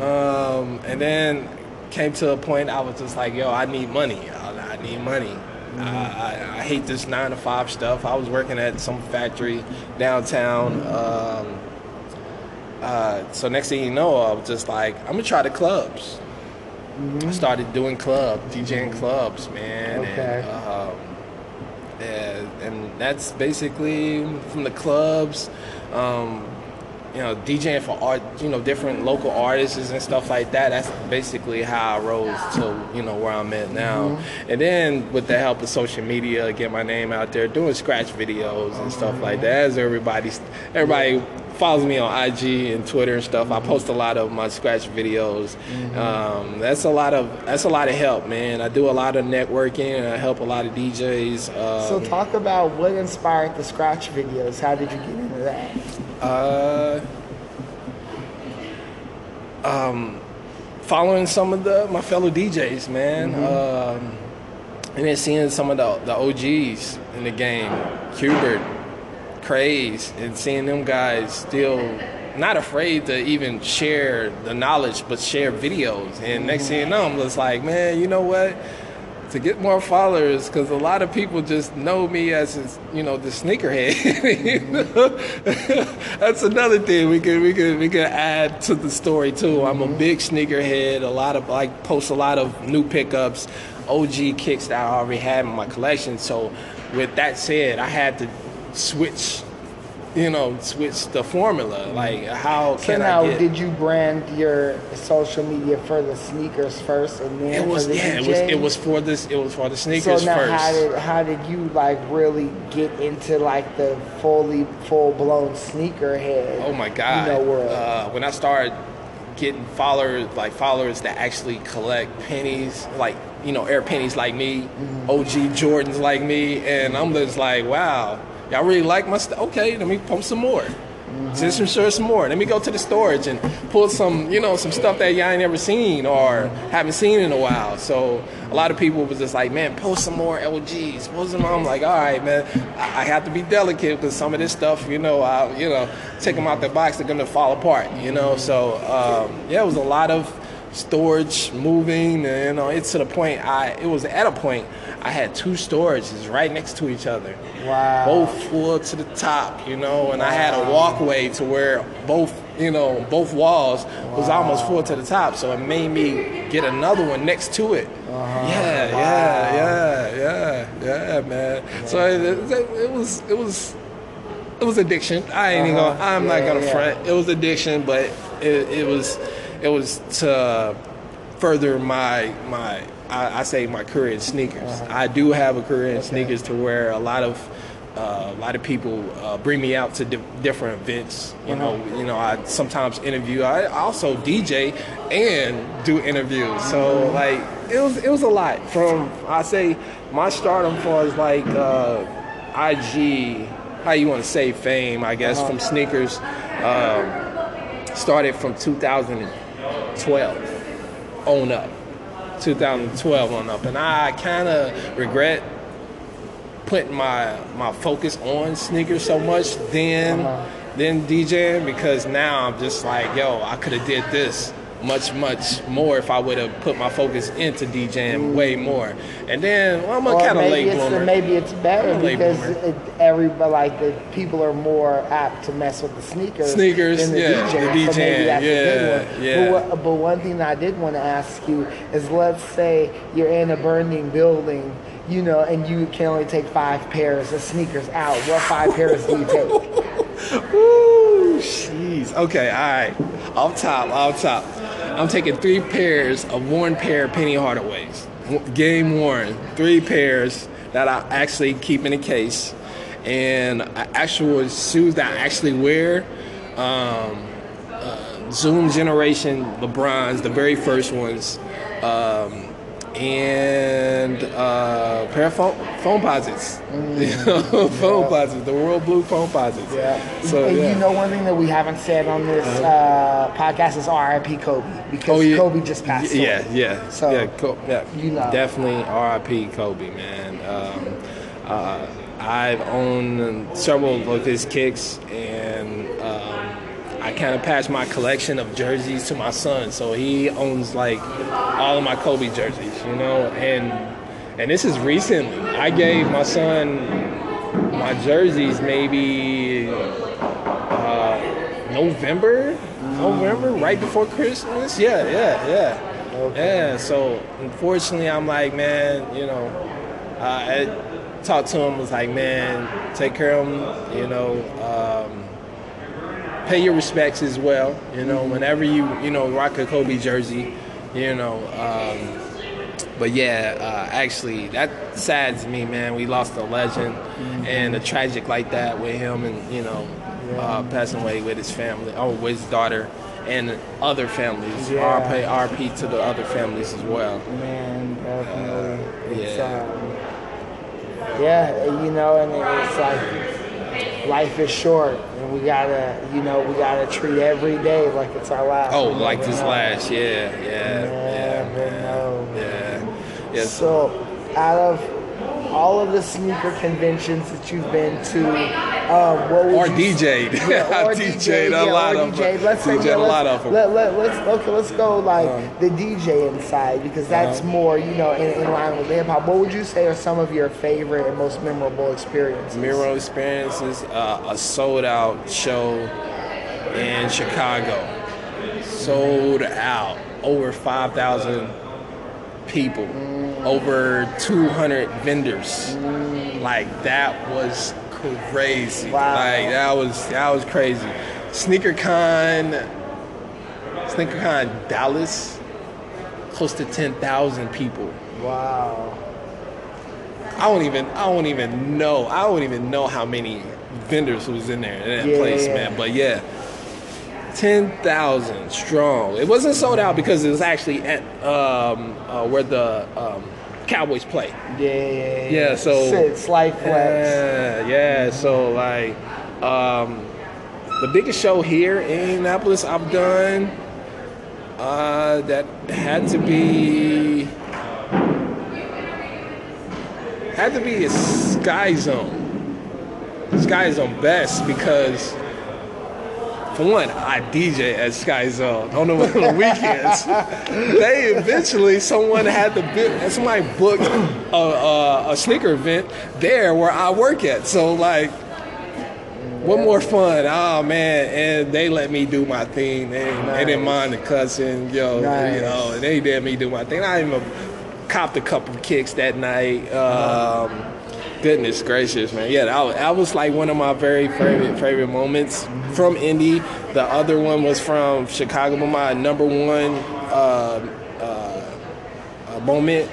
um, and then came to a point I was just like, yo, I need money. I, I need money. I, I, I hate this nine to five stuff. I was working at some factory downtown. Um, uh, so next thing you know, I was just like, I'm gonna try the clubs. I started doing club, DJing clubs, man. Okay. And, um, and, and that's basically from the clubs, um, you know, DJing for art, you know, different local artists and stuff like that. That's basically how I rose to, you know, where I'm at now. And then with the help of social media, get my name out there, doing scratch videos and stuff like that. As everybody, everybody follows me on IG and Twitter and stuff. I post a lot of my scratch videos. Um, that's a lot of that's a lot of help, man. I do a lot of networking. And I help a lot of DJs. Um, So talk about what inspired the scratch videos. How did you get into that? Uh, um, following some of the my fellow DJs, man, um, and then seeing some of the the OGs in the game, Qbert, Craze, and seeing them guys still not afraid to even share the knowledge, but share videos. And next mm-hmm. thing you know, I'm just like, man, you know what? to get more followers because a lot of people just know me as you know the sneakerhead. Know? Mm-hmm. That's another thing we could we could we could add to the story too. I'm a mm-hmm. big sneakerhead. A lot of like post a lot of new pickups, OG kicks that I already had in my collection. So with that said, I had to switch. You know, switch the formula. Like, how So can now, I get? did you brand your social media for the sneakers first, and then it was for the yeah. It was it was for this. It was for the sneakers So now, first. how did how did you like really get into like the fully full blown sneakerhead? Oh my god! You know, world. Uh, when I started getting followers, like followers that actually collect pennies, like you know, air pennies like me, OG Jordans like me, and I'm just like, wow, y'all really like my stuff? Okay, let me pump some more. Some shirts some more. Let me go to the storage and pull some, you know, some stuff that y'all ain't never seen or haven't seen in a while. So a lot of people was just like, man, post some more LGs. Post some more. I'm like, all right, man. I I have to be delicate because some of this stuff, you know, I, you know, take them out the box, they're gonna fall apart. You know, so um, yeah, it was a lot of storage moving. And, you know, it's to the point. I it was at a point I had two storages right next to each other Wow. both full to the top, you know, and I had a walkway to where both, you know, both walls was almost full to the top, so it made me get another one next to it. Uh-huh. Yeah, yeah, yeah, yeah, yeah, man. So it, it, was, it was, it was addiction. I ain't even Uh-huh. gonna, I'm not gonna yeah. front. It was addiction, but it, it was, it was to further my my I, I say my career in sneakers. Uh-huh. I do have a career in sneakers to where a lot of uh, a lot of people uh, bring me out to di- different events. You know, Uh-huh. you know, I sometimes interview. I also DJ and do interviews. So like it was it was a lot. From I say my stardom far as like uh, IG, how you want to say fame, I guess, from sneakers. Um, started from 2012 on up 2012 on up. And i kind of regret putting my my focus on sneakers so much then uh-huh. then djing because now i'm just like yo i could have did this much, much more if I would have put my focus into DJing mm. way more. And then well, I'm a kind of maybe late it's bloomer. maybe it's better I'm a late because it, everybody like the people are more apt to mess with the sneakers, Sneakers, than the yeah, DJ. the so maybe DJing, good yeah, one. yeah. But, what, but one thing that I did want to ask you is, let's say you're in a burning building, you know, and you can only take five pairs of sneakers out. What five pairs do you take? Ooh, jeez. Okay, all right. Off top, off top. I'm taking three pairs of worn pair Penny Hardaways, game worn. Three pairs that I actually keep in a case, and actual shoes that I actually wear. Um, uh, Zoom Generation LeBrons, the very first ones, um, and uh, pair of phone, Foamposites. Know, Foamposites, the Royal Blue Foamposites. Yeah. So and yeah. you know one thing that we haven't said on this uh, podcast is R.I.P. Kobe because Oh, yeah. Kobe just passed away. Yeah, yeah. So, yeah, Co- yeah. you know. Definitely RIP Kobe, man. Um, uh, I've owned several of his kicks, and um, I kind of passed my collection of jerseys to my son. So he owns like all of my Kobe jerseys, you know. And and this is recently. I gave my son my jerseys maybe uh, November, November, right before Christmas. Yeah, yeah, yeah, Okay. yeah. So unfortunately, I'm like, man, you know, uh, I talked to him. Was like, man, take care of him. You know, um, pay your respects as well. You know, whenever you you know rock a Kobe jersey, you know. Um, but yeah, uh, actually, that saddens me, man. We lost a legend, and a tragic like that with him, and you know, uh, passing away with his family, or with his daughter, and other families. Yeah. RP, RP to the other families as well. Man, definitely. It's, yeah. um, yeah, you know, and it's like life is short, and we gotta, you know, we gotta treat every day like it's our last. Oh, like this last, yeah, yeah, yeah. Yeah. So, out of all of the sneaker conventions that you've been to, um, what would Or you DJ'd. Yeah, or DJ'd DJ, a yeah, lot or of. DJ'd. Let's say DJ'd yeah, a lot let's. Let, let, let's okay. Let's go like Uh-huh. the DJ inside because that's Uh-huh. more you know in, in line with hip hop. What would you say are some of your favorite and most memorable experiences? Miro experiences uh, a sold out show in Chicago. Sold out. Over 5,000 people. Over 200 vendors. Like that was crazy. Wow. Like that was that was crazy. SneakerCon SneakerCon Dallas close to 10,000 people. Wow. I don't even I don't even know. I don't even know how many vendors was in there in that Yeah, place, yeah, man. But yeah. Ten thousand strong. It wasn't sold out because it was actually at um, uh, where the um, Cowboys play. Yeah. Yeah. So- Six life flex. Yeah, yeah. So like, um, the biggest show here in Indianapolis I've done uh, that had to be had to be a Sky Zone. Sky Zone best because. For one, I DJ at Sky Zone on the, weekends. they eventually, someone had to book, somebody booked a, a, a sneaker event there where I work at. So like, what more fun? Oh man, and they let me do my thing. They, they didn't mind the cussing, yo. Nice. You know, they let me do my thing. I even copped a couple kicks that night. Um, goodness gracious, man. Yeah, that was, that was like one of my very favorite favorite moments from Indy. The other one was from Chicago. But my number one uh, uh, uh, moment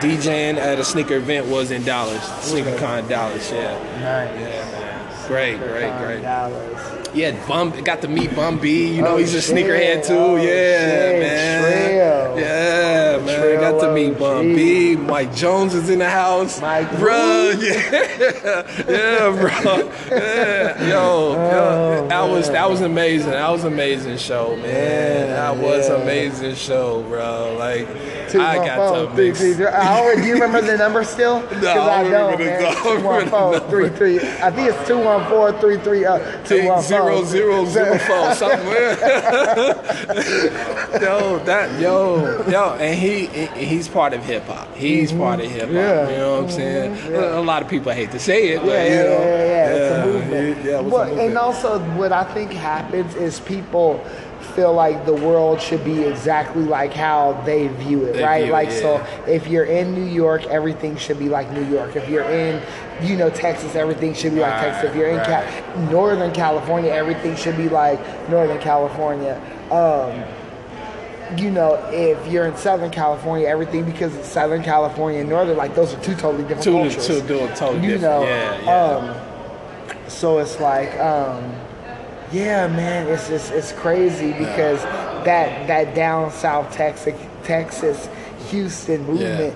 DJing at a sneaker event was in Dallas, SneakerCon Dallas. Yeah, Nice. yeah, man. Great, great, great. Dallas. Yeah, Bun got to meet Bun B. You know, Oh, he's a sneakerhead too. Oh, yeah, shit. man. Trill. Yeah, man. Trill got to meet Bun. B. Mike Jones is in the house. Mike bro, yeah, yeah, bro, yeah, yo, yo, that was that was amazing. That was an amazing show, man. that was yeah. amazing show, bro. Like Two, I got four, to mix. three, three. I do you remember the number still? Because I don't don't, man. I Two, one, four, three, three. I think it's two one four three three. Uh, two Eight one four. Zero zero four something. yo, that yo, yo, and he he- he's part of hip hop. He's mm-hmm. part of hip hop. Yeah. You know what I'm saying? Mm-hmm. A lot of people hate to say it, but Yeah, you yeah, know, yeah, yeah, It's a movement. Yeah, it was Well, a movement. and also, what I think happens is people feel like the world should be exactly like how they view it, They right? view like, so if you're in New York, everything should be like New York. If you're in, you know, Texas, everything should be like Right, Texas. If you're in right. Ca- Northern California, everything should be like Northern California. Um, you know, if you're in Southern California, everything because it's Southern California and Northern, like those are two totally different two cultures. two do it totally you different. know, yeah, yeah. um, so it's like, um, yeah, man, it's just it's crazy because that that down south Texas, Texas, Houston movement.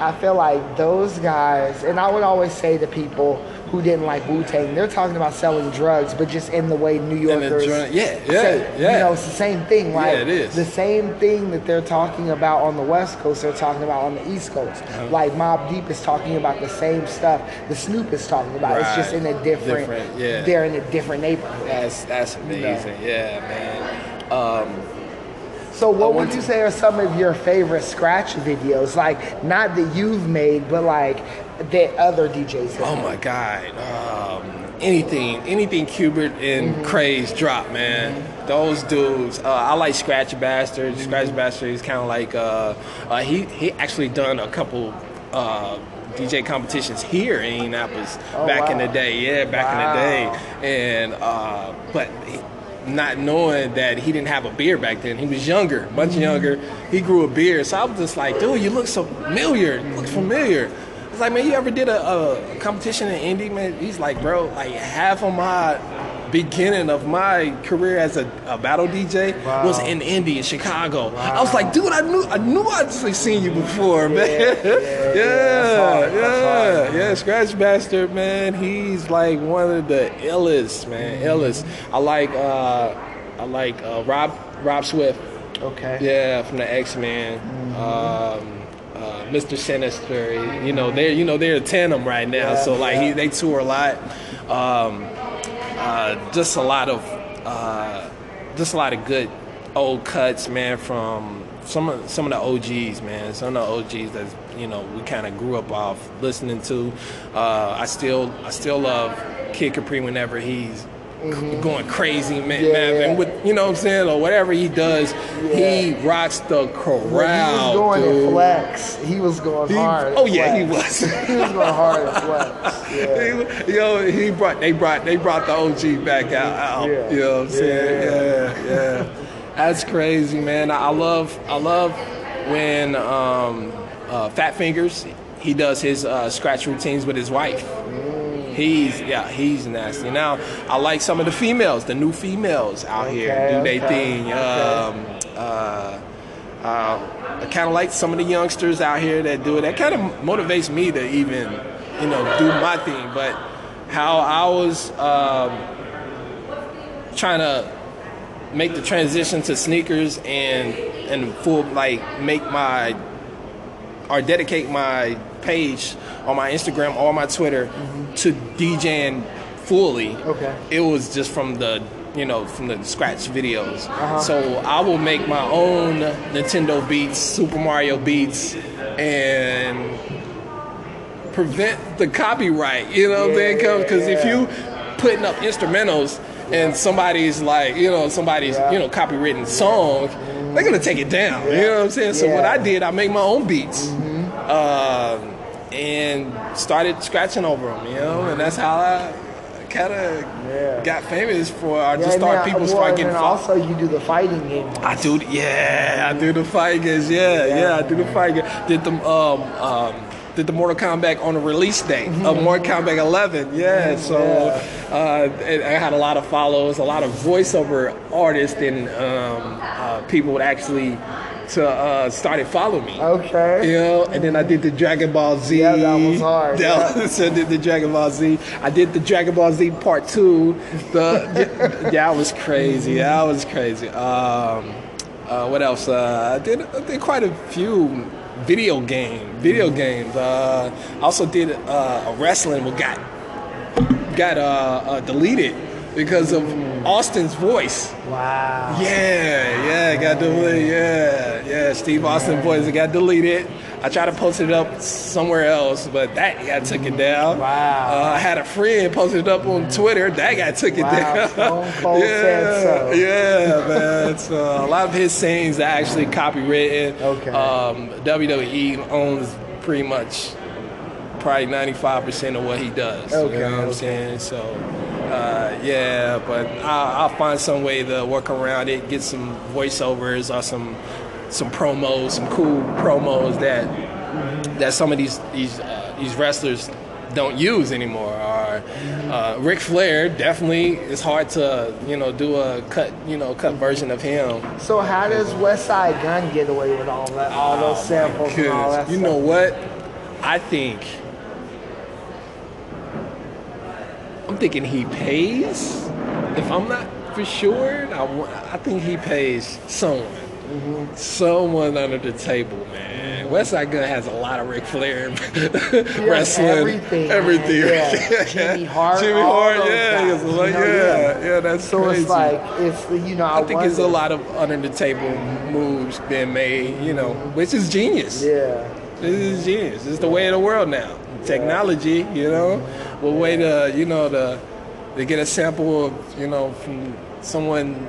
I feel like those guys, and I would always say to people who didn't like Wu Tang, they're talking about selling drugs, but just in the way New Yorkers yeah, yeah, say yeah. You know, it's the same thing. Like it is. the same thing that they're talking about on the West Coast, they're talking about on the East Coast. Uh-huh. Like Mobb Deep is talking about the same stuff the Snoop is talking about. It's just in a different, Different, yeah. they're in a different neighborhood. That's that's amazing. Yeah, man. Um, So what would you say are some of your favorite scratch videos? Like not that you've made, but like that other DJs have Oh my God. Um, anything, anything Qbert and Craze drop, man. Those dudes. Uh, I like Scratch Bastid. Scratch Bastid is kind of like uh, uh, he he actually done a couple. Uh, DJ competitions here in Indianapolis Oh, back in the day, yeah, back in the day, and uh, but not knowing that he didn't have a beard back then, he was younger, much mm-hmm. younger. He grew a beard, so I was just like, dude, you look so familiar, you look familiar. It's like, man, you ever did a, a competition in Indy, man? He's like, bro, like half of my beginning of my career as a, a battle DJ was in Indy, in Chicago. I was like, dude, I knew, I knew I'd seen you before, man. yeah, Yeah, yeah, hard. yeah. Scratch Bastid, man. He's like one of the illest, man, illest. I like, uh, I like uh, Rob, Rob Swift. Okay. Yeah, from the X Men. Um, uh, Mr. Sinista. You know, they're you know they're a tandem right now. Yeah, so like yeah. he, they tour a lot. Um, uh, just a lot of uh, just a lot of good old cuts, man. From some of some of the OGs, man. Some of the OGs that you know we kind of grew up off listening to. Uh, I still I still love Kid Capri whenever he's going crazy, man, Mm-hmm. Yeah. man, and with you know what I'm saying, or whatever he does, he rocks the crowd. When he was going dude. to flex. He was going He- hard. oh yeah, he was. he was going hard at flex. Yeah. He- Yo, he brought they brought they brought the OG back out. out Yeah. You know what I'm saying? Yeah, yeah. That's crazy, man. I I love I love when um, uh, Fat Fingers he does his uh, scratch routines with his wife. He's yeah, he's nasty. Now I like some of the females, the new females out here Okay, do they thing. okay. Um, uh, uh, I kind of like some of the youngsters out here that do it. That kind of motivates me to even, you know, do my thing. But how I was um, trying to make the transition to sneakers and and full like make my or dedicate my page on my Instagram or my Twitter to DJing fully. Okay. It was just from the you know from the scratch videos. Uh-huh. So I will make my own Nintendo beats, Super Mario beats, and prevent the copyright. You know what I'm saying? Yeah, Because if you putting up instrumentals and somebody's like, you know, somebody's, Yeah. you know, copywritten song, they're gonna take it down. You know what I'm saying? So what I did, I make my own beats. Um, and started scratching over them, you know, and that's how I kind of Yeah. got famous for. I Yeah, just start now, people well, start getting followed. also you do the fighting game. I do, yeah, I do the fight games, yeah, yeah, I do the fight game. Did the um um did the Mortal Kombat on the release date of Mortal Kombat 11, yeah. So uh, and I had a lot of follows, a lot of voiceover artists and um, uh, people would actually to uh, started following me. Okay. You know, and then I did the Dragon Ball Z. Yeah, that was hard, That yeah. was- I did the Dragon Ball Z. I did the Dragon Ball Z Part Two. The yeah, that was crazy. That was crazy. Um, uh, what else? Uh, I did I did quite a few video game video games. Uh, I also did uh, a wrestling. We got got uh, uh, deleted because of Austin's voice. Wow. Yeah, yeah, it got deleted. Yeah, yeah. Steve Austin voice it got deleted. I tried to post it up somewhere else, but that got taken down. Wow. Uh, I had a friend posted it up on Twitter. That got taken Wow, down. Stone yeah, so. Yeah, man. So a lot of his sayings are actually copywritten. Okay. Um, WWE owns pretty much probably 95% of what he does. Okay, You know what I'm okay. saying? So, uh, yeah, but I'll, I'll find some way to work around it, get some voiceovers or some some promos, some cool promos that that some of these these uh, these wrestlers don't use anymore. Or uh, Ric Flair definitely it's hard to you know do a cut you know cut version of him. So how does Westside Gun get away with all that, all those samples and all that? You stuff? know what? I think. I'm thinking he pays. If I'm not for sure, I, I think he pays someone. Mm-hmm. Someone under the table, man. Westside Gun has a lot of Ric Flair wrestling. everything, man. Everything. Yeah. Jimmy Hart, Jimmy Hart, yeah. guys, it's you know, yeah, yeah. yeah, that's So it's like it's you know I, I think it's a lot of under the table moves being made, you know, which is genius. Yeah. This is genius. This is the way of the world now. Technology, you know, what way to, you know, to, to get a sample of, you know, from someone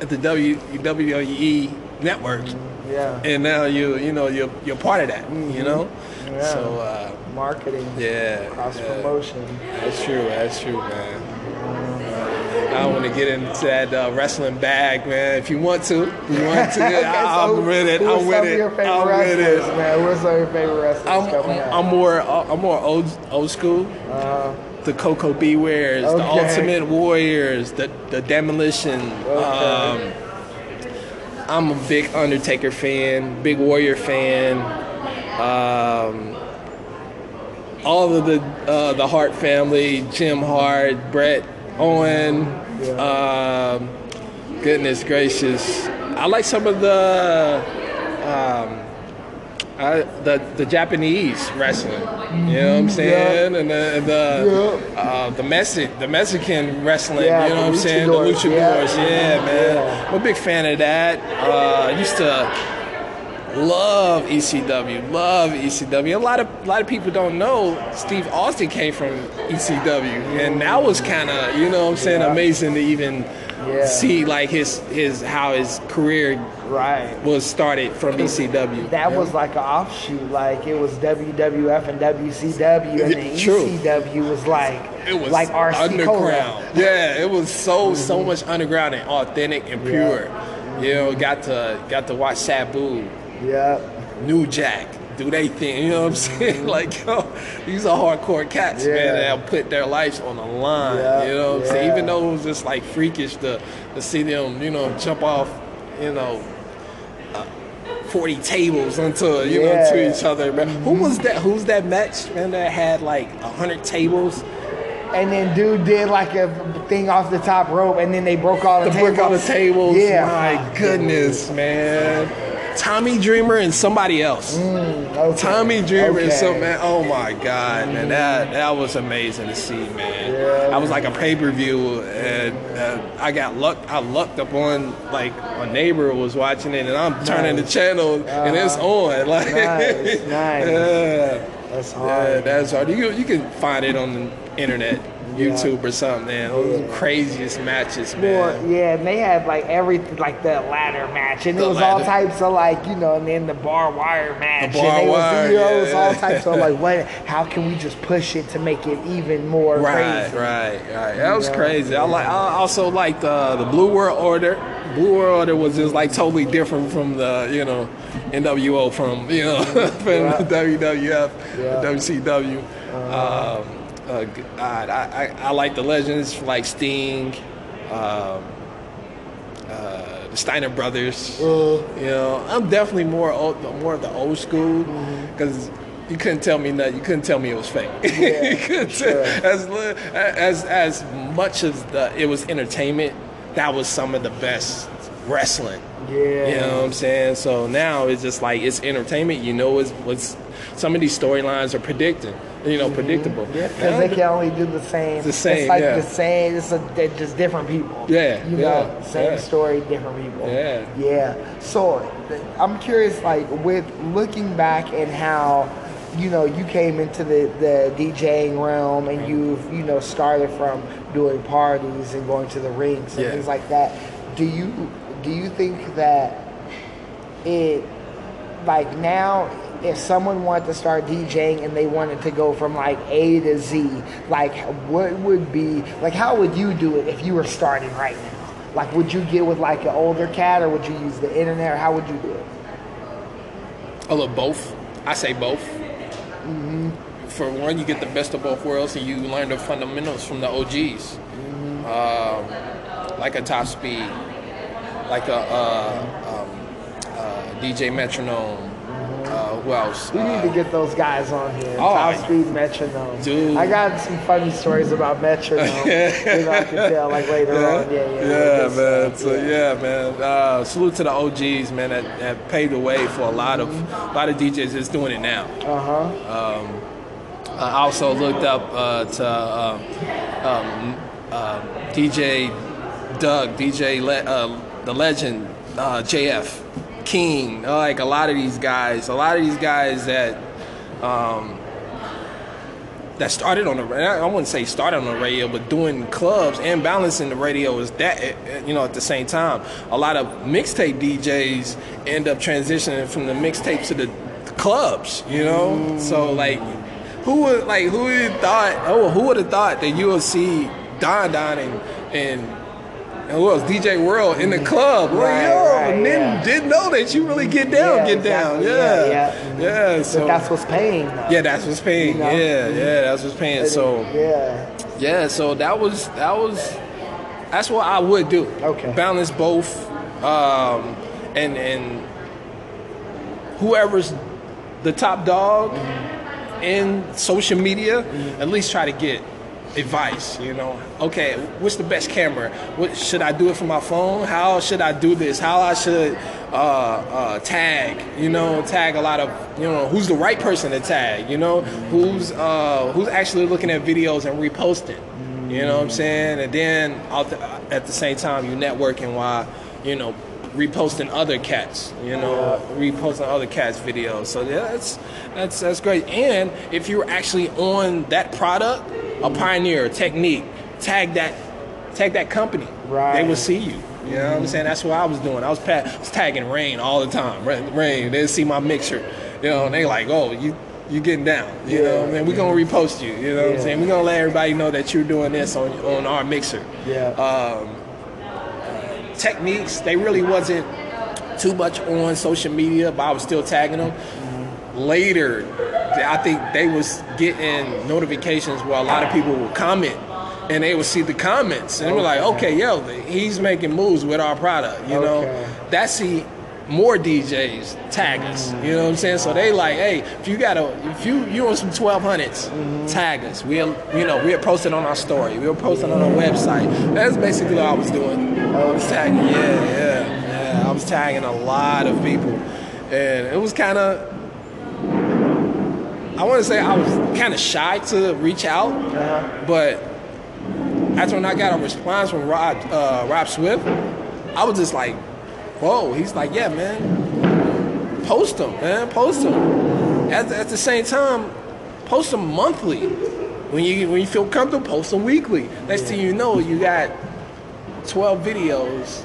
at the w, WWE network, Yeah. and now you, you know, you're you're part of that, you know. Yeah. So uh, Marketing. yeah, Cross yeah. promotion. That's true. That's true, man. I don't want to get into that uh, wrestling bag, man. If you want to, you want to. Okay, I, so am with it. I'm with it. Of your favorite I'm with it. man. What's some of your favorite wrestlers I'm, coming out? I'm more uh, I'm more old old school. uh, The Koko B. Wares, the Ultimate Warriors, the the Demolition. Um, I'm a big Undertaker fan, big Warrior fan. Um, all of the uh, the Hart family, Jim Hart, Bret Owen. Um, goodness gracious, I like some of the. Um, I, the the Japanese wrestling, you know what I'm saying, and the and the uh, the Mexi- the Mexican wrestling, Yeah, you know what I'm saying, the luchadors, yeah. yeah, man. Yeah. I'm a big fan of that. Uh, I used to love ECW, love ECW. A lot of a lot of people don't know Steve Austin came from ECW, and that was kind of you know what I'm saying Yeah. amazing to even Yeah. see like his his how his career right. was started from ECW. That was like an offshoot. Like it was WWF and WCW, and Yeah, the true. ECW was like It was like RC underground. Cola. Yeah, it was so so mm-hmm. much underground and authentic and pure. You know, got to got to watch Sabu, Yeah. New Jack do they think, You know what I'm saying? Like, yo, these are hardcore cats, Yeah. man. They'll put their lives on the line. Yeah, You know what I'm saying? Even though it was just like freakish to to see them, you know, jump off, you know. uh, 40 tables onto you know to each other man. who was that who's that match man that had like 100 tables And then dude did like a thing off the top rope, and then they broke all the, the tables. brick on the tables. Yeah. My goodness, man. Tommy Dreamer and somebody else. Okay. Tommy Dreamer and Okay. some man. Oh my God, man. That that was amazing to see, man. Yeah. I was like a pay per view, and uh, I got lucked. I lucked up on like a neighbor was watching it, and I'm turning the channel, and it's on. Like, Nice, nice. yeah. That's Yeah, hard. that's hard. You you can find it on the internet, YouTube or something, man. Those the craziest matches, man. Well, yeah, and they had like everything, like the ladder match, and The it was all types of like, you know, and then the bar wire match, The bar and they wire, was, you know, it was all types of like, what? How can we just push it to make it even more Right, crazy? right, right. right. That was Yeah. crazy. I like. I also liked uh, the Blue World Order. Blue World Order was just like totally different from the you know NWO from you know from Yeah. WWF, Yeah. WCW. Um, uh, God, I, I I like the legends like Sting. Um, uh, the Steiner Brothers. Uh, You know, I'm definitely more old, more of the old school Mm-hmm. because you couldn't tell me nothing. You couldn't tell me it was fake. Yeah, sure. as as as much as the, it was entertainment. That was some of the best wrestling. yeah. You know what I'm saying? So now it's just like it's entertainment. You know, it's what's some of these storylines are predicting. You know, predictable. Mm-hmm. Yeah, Now, because they can only do the same. The same, It's like yeah. the same. It's a, they're just different people. Yeah, You know, yeah, same yeah. story, different people. Yeah. Yeah. So I'm curious, like, with looking back and how, you know, you came into the, the DJing realm and you've, you know, started from doing parties and going to the rinks and Yeah. things like that. Do you do you think that it like now if someone wanted to start DJing and they wanted to go from like A to Z, like what would be like how would you do it if you were starting right now? Like would you get with like an older cat or would you use the internet or how would you do it? I love both. I say both. For one, you get the best of both worlds, and you learn the fundamentals from the OGs, um, like a Top Speed, like a uh, um, uh, DJ Metronome. Uh, who else? We need Uh, to get those guys on here. Oh, Top speed metronome. Dude. I got some funny stories about metronome. you know, I can tell like later on. Yeah, yeah. yeah, man. stuff, So yeah, man. Uh, salute to the OGs, man, that, that paved the way for a lot of a lot of DJs that's doing it now. Uh huh. I also looked up uh, to uh, um, uh, DJ Doug, DJ Le- uh, the legend, uh, JF King, like a lot of these guys, a lot of these guys that um, that started on the I wouldn't say started on the radio, but doing clubs and balancing the radio is that you know at the same time. A lot of mixtape DJs end up transitioning from the mixtape to the clubs, you know. So like, who would like who would thought? Oh, who would have thought that you would see Don Don and and and who else? DJ World in the club. Like, Right, yo, right, and then yeah. didn't know that you really get down, Yeah, get down. Yeah, Yeah, yeah. yeah. So but that's what's paying. Though. yeah, that's what's paying. You know? Yeah, yeah, that's what's paying. So yeah. yeah, so that was that was that's what I would do. Okay. Balance both, um, and and whoever's the top dog in social media, at least try to get advice. You know, okay, what's the best camera? What should I do it from my phone? How should I do this? How I should uh, uh, tag? You know, tag a lot of you know who's the right person to tag. You know, who's uh, who's actually looking at videos and reposting. You know what I'm saying? And then at the same time, you networking while you know reposting other cats. You know, reposting other cats' videos. So yeah, that's that's that's great. And if you're actually on that product, a pioneer, a Technics, tag that tag that company. Right. They will see you. You know what I'm saying? That's what I was doing. I was, pa- was tagging Rane all the time. Rane, Rane, they see my mixer. You know, and they like, oh, you you getting down. You know, what I mean? we're gonna repost you. You know what I'm saying? We're gonna let everybody know that you're doing this on on our mixer. Yeah. Um, Technics, they really wasn't too much on social media, but I was still tagging them. Later, I think they was getting notifications where a lot of people would comment and they would see the comments and they were like, okay, yo, he's making moves with our product, you know. That's see more DJs tag us. You know what I'm saying? So they like, hey, if you got a, if you you on some 1200s, tag us. We'll, you know, we'll post it on our story. We'll post it on our website. That's basically what I was doing. I was tagging, yeah, yeah, yeah. I was tagging a lot of people, and it was kind of. I want to say I was kind of shy to reach out, Uh-huh. but after when I got a response from Rob, uh, Rob Swift, I was just like, whoa. He's like, yeah, man, post them, man, post them. At, the- at the same time, post them monthly. When you when you feel comfortable, post them weekly. Next thing you know, you got 12 videos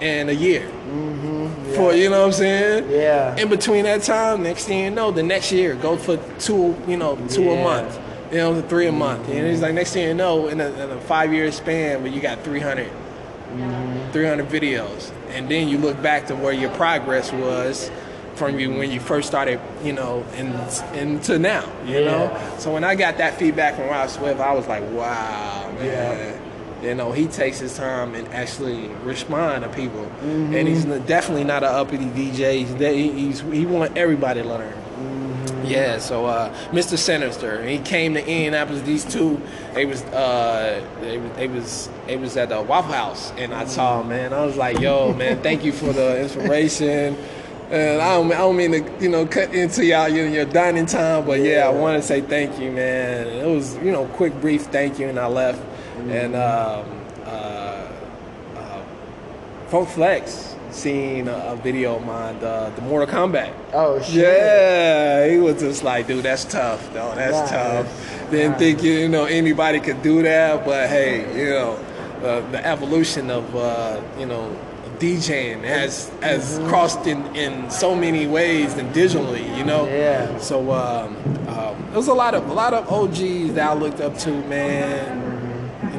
in a year. Mm-hmm. For you know what I'm saying? Yeah. In between that time, next thing you know, the next year go for two, you know, two Yeah. a month. You know, three a month. And it's mm-hmm. like next thing you know, in a, in a five year span, where you got 300, mm-hmm. 300 videos, and then you look back to where your progress was from you when you first started, you know, and into now, you Yeah. know. So when I got that feedback from Rob Swift, I was like, wow, man. you know, he takes his time and actually respond to people. And mm-hmm. he's definitely not an uppity DJ. He's, he's he want everybody to learn. Yeah, so uh, Mr. Sinista, he came to Indianapolis. These two, they was uh, they, was- they was they was at the Waffle House, and I saw him, man. I was like, yo, man, thank you for the inspiration. And I don't, I don't mean to, you know, cut into y'all your, your dining time, but yeah, I want to say thank you, man. It was, you know, quick, brief thank you, and I left. And um, uh, uh, Funk Flex seen a, a video of mine, the, the Mortal Kombat. Oh shit. Yeah, he was just like, dude, that's tough, though. That's tough. Didn't think you know anybody could do that, but hey, you know, uh, the evolution of uh, you know DJing has has Mm-hmm. crossed in, in so many ways and digitally, you know. Yeah. So um, um, there was a lot of a lot of OGs that I looked up to, man.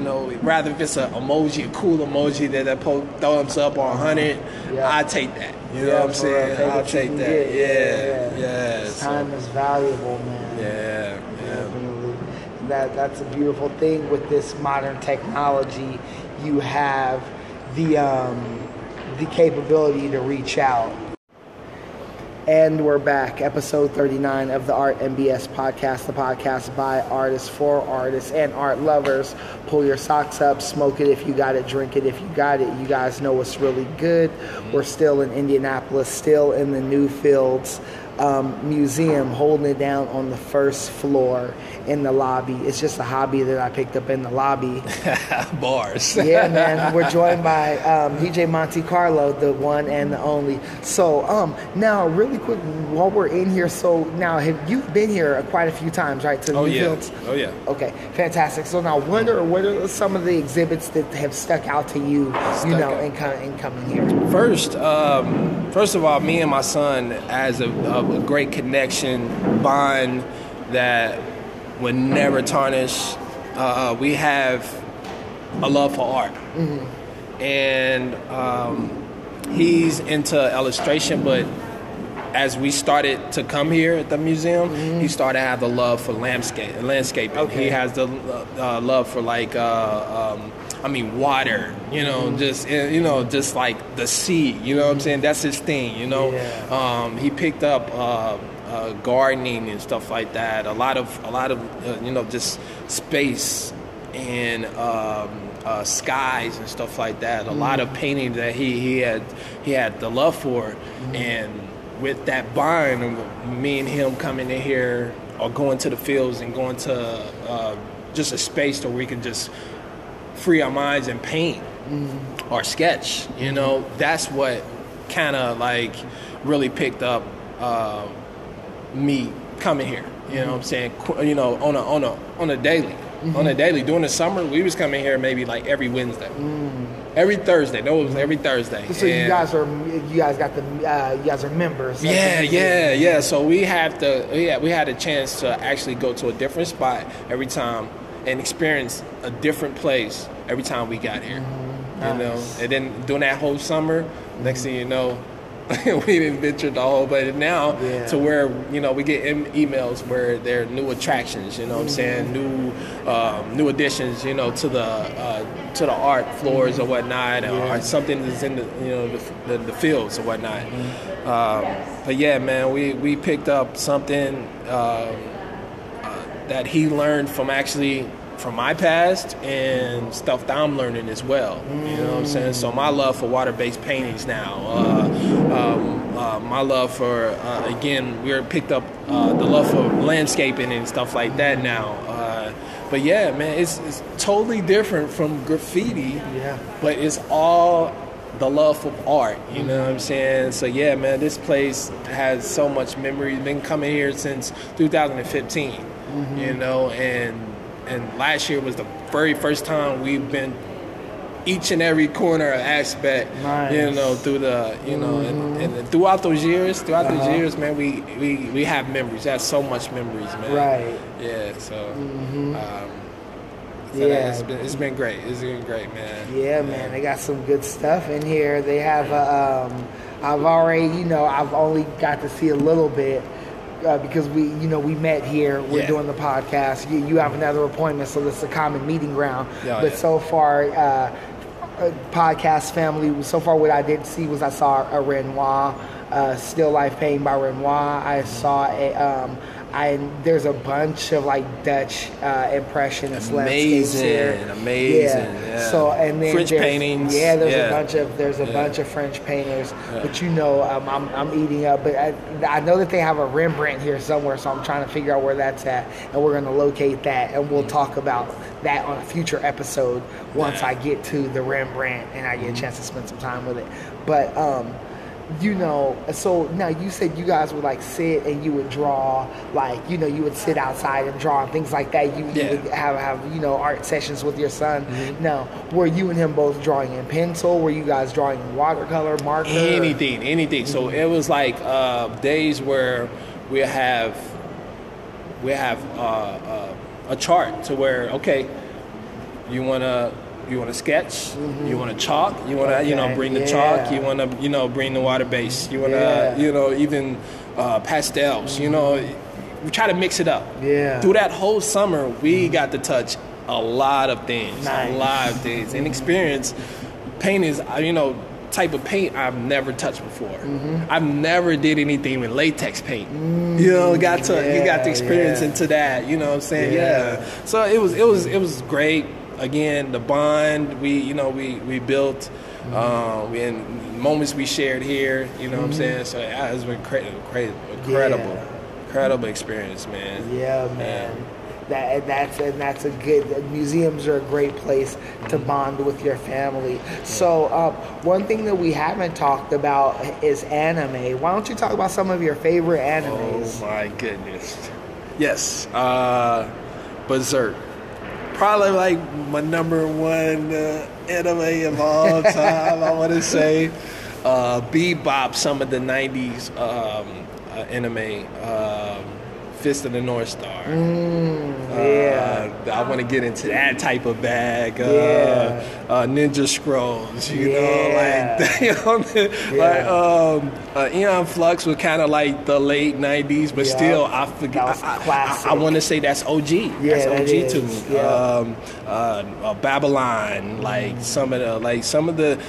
Know, rather if it's an emoji, a cool emoji that I po- thumbs up or 100, Yeah. I take that. You know what I'm saying? Take I'll take that. get. Yeah, Yeah, yeah. so- Time is valuable, man. yeah, yeah. Definitely. That that's a beautiful thing with this modern technology. You have the um, the capability to reach out. And we're back, episode 39 of the Art and BS podcast, the podcast by artists for artists and art lovers. Pull your socks up, smoke it if you got it, drink it if you got it. You guys know what's really good. We're still in Indianapolis, still in the Newfields um, Museum, holding it down on the first floor in the lobby. It's just a hobby that I picked up in the lobby. Bars. Yeah, man. We're joined by um, DJ Monte Carlo, the one and the only. So, um, now really quick, while we're in here, so now have you've been here quite a few times, right? To Oh New yeah. Fields? Oh yeah. Okay, fantastic. So now, what are what are some of the exhibits that have stuck out to you, you know, in, in coming here? First, um, first of all, me and my son has a, a, a great connection, bond that would never tarnish. Uh, we have a love for art, and um, he's into illustration, but as we started to come here at the museum, he started to have the love for landscape, landscaping. Okay. He has the uh, love for like, uh, um, I mean, water. You know, just uh, you know, just like the sea. You know what I'm saying? That's his thing. You know, Yeah. um, he picked up. Uh, uh, gardening and stuff like that. A lot of, a lot of, uh, you know, just space and um, uh, skies and stuff like that. A lot of painting that he, he had he had the love for, and with that bond, of me and him coming in here or going to the fields and going to uh, just a space where we can just free our minds and paint or sketch. You know, that's what kind of like really picked up uh, me coming here. You know what I'm saying? You know, on a on a on a daily. On a mm-hmm. daily. During the summer, we was coming here maybe like every Wednesday, mm. every Thursday. No, it was every Thursday. So you guys are you guys got the uh, you guys are members. yeah, yeah, yeah. So we have to, yeah, we had a chance to actually go to a different spot every time and experience a different place every time we got here. Mm-hmm. You know, and then during that whole summer, next thing mm-hmm. you know, we didn't venture the whole, but now Yeah. to where you know we get em- emails where there are new attractions. You know, what I'm saying new, um, new additions. You know, to the uh, to the art floors or whatnot, or something that's in the you know the, the, the fields or whatnot. Um, but yeah, man, we we picked up something. Um, that he learned from actually from my past and stuff that I'm learning as well. You know what I'm saying? So my love for water-based paintings now, uh, um, uh, my love for uh, again, we're picked up uh, the love for landscaping and stuff like that now. Uh, but yeah, man, it's, it's totally different from graffiti. Yeah. But it's all the love of art, you know what I'm saying? So yeah, man, this place has so much memory. Been coming here since 2015, you know, and and last year was the very first time we've been each and every corner or aspect, you know, through the, you know, and, and throughout those years, throughout Uh-huh. those years, man, we, we we have memories. That's so much memories, man. Right. Yeah. So. Um, so Yeah. yeah, it's been, it's been great. It's been great, man. Yeah, man, they got some good stuff in here. They have, a, um, I've already, you know, I've only got to see a little bit, uh, because we, you know, we met here. We're Yeah. doing the podcast. You, you have another appointment, so this is a common meeting ground. But yeah. so far, uh, uh, podcast family. So far, what I did see was I saw a Renoir, uh, Still Life Painting by Renoir. I saw a. Um, I, there's a bunch of like Dutch uh, impressionist landscapes Amazing, here. amazing, yeah. So and then French paintings, Yeah, there's yeah. a bunch of there's a Yeah. bunch of French painters. But you know, um, I'm I'm eating up. But I, I know that they have a Rembrandt here somewhere, so I'm trying to figure out where that's at, and we're gonna locate that, and we'll talk about that on a future episode once Yeah. I get to the Rembrandt and I get a chance to spend some time with it. But um, you know, so now you said you guys would like sit and you would draw, like you know, you would sit outside and draw and things like that. You, you would have have you know art sessions with your son. Mm-hmm. Now, were you and him both drawing in pencil? Were you guys drawing in watercolor, marker? anything, anything. So it was like uh, days where we have we have uh, uh, a chart to where okay, you wanna you wanna sketch, you wanna chalk, you wanna you know bring the yeah. chalk, you wanna you know bring the water base, you wanna Yeah. you know even uh, pastels, you know. We try to mix it up. Yeah. Through that whole summer, we got to touch a lot of things, Nice. a lot of things, and experience. Paint is, uh, you know, type of paint I've never touched before. Mm-hmm. I've never did anything with latex paint. you know, got to you got yeah, the experience yeah. into that. You know what I'm saying? Yeah. Yeah. So it was it was it was great. Again, the bond we you know we we built. Mm-hmm. Um, and moments we shared here, you know what I'm saying? So it has been cra- cra- incredible, Yeah. incredible experience, man. Yeah, man. That and that's and that's a good. Museums are a great place to Mm-hmm. bond with your family. So um, one thing that we haven't talked about is anime. Why don't you talk about some of your favorite animes? Oh my goodness. Yes. Uh Berserk. Probably like my number one uh, anime of all time, I want to say. Uh, Bebop, some of the 90s um, uh, anime. Um, Fist of the North Star. yeah. Uh, I want to get into that type of bag. Uh, Yeah. uh, Ninja Scrolls, you Yeah. know, like, you know, like um, uh, Aeon Flux was kind of like the late '90s, but Yeah. still, I forget. I, classic. I, want to say that's OG. Yeah, that's that OG to me. Yeah. Um, uh, uh, Babylon, like some of the, like some of the.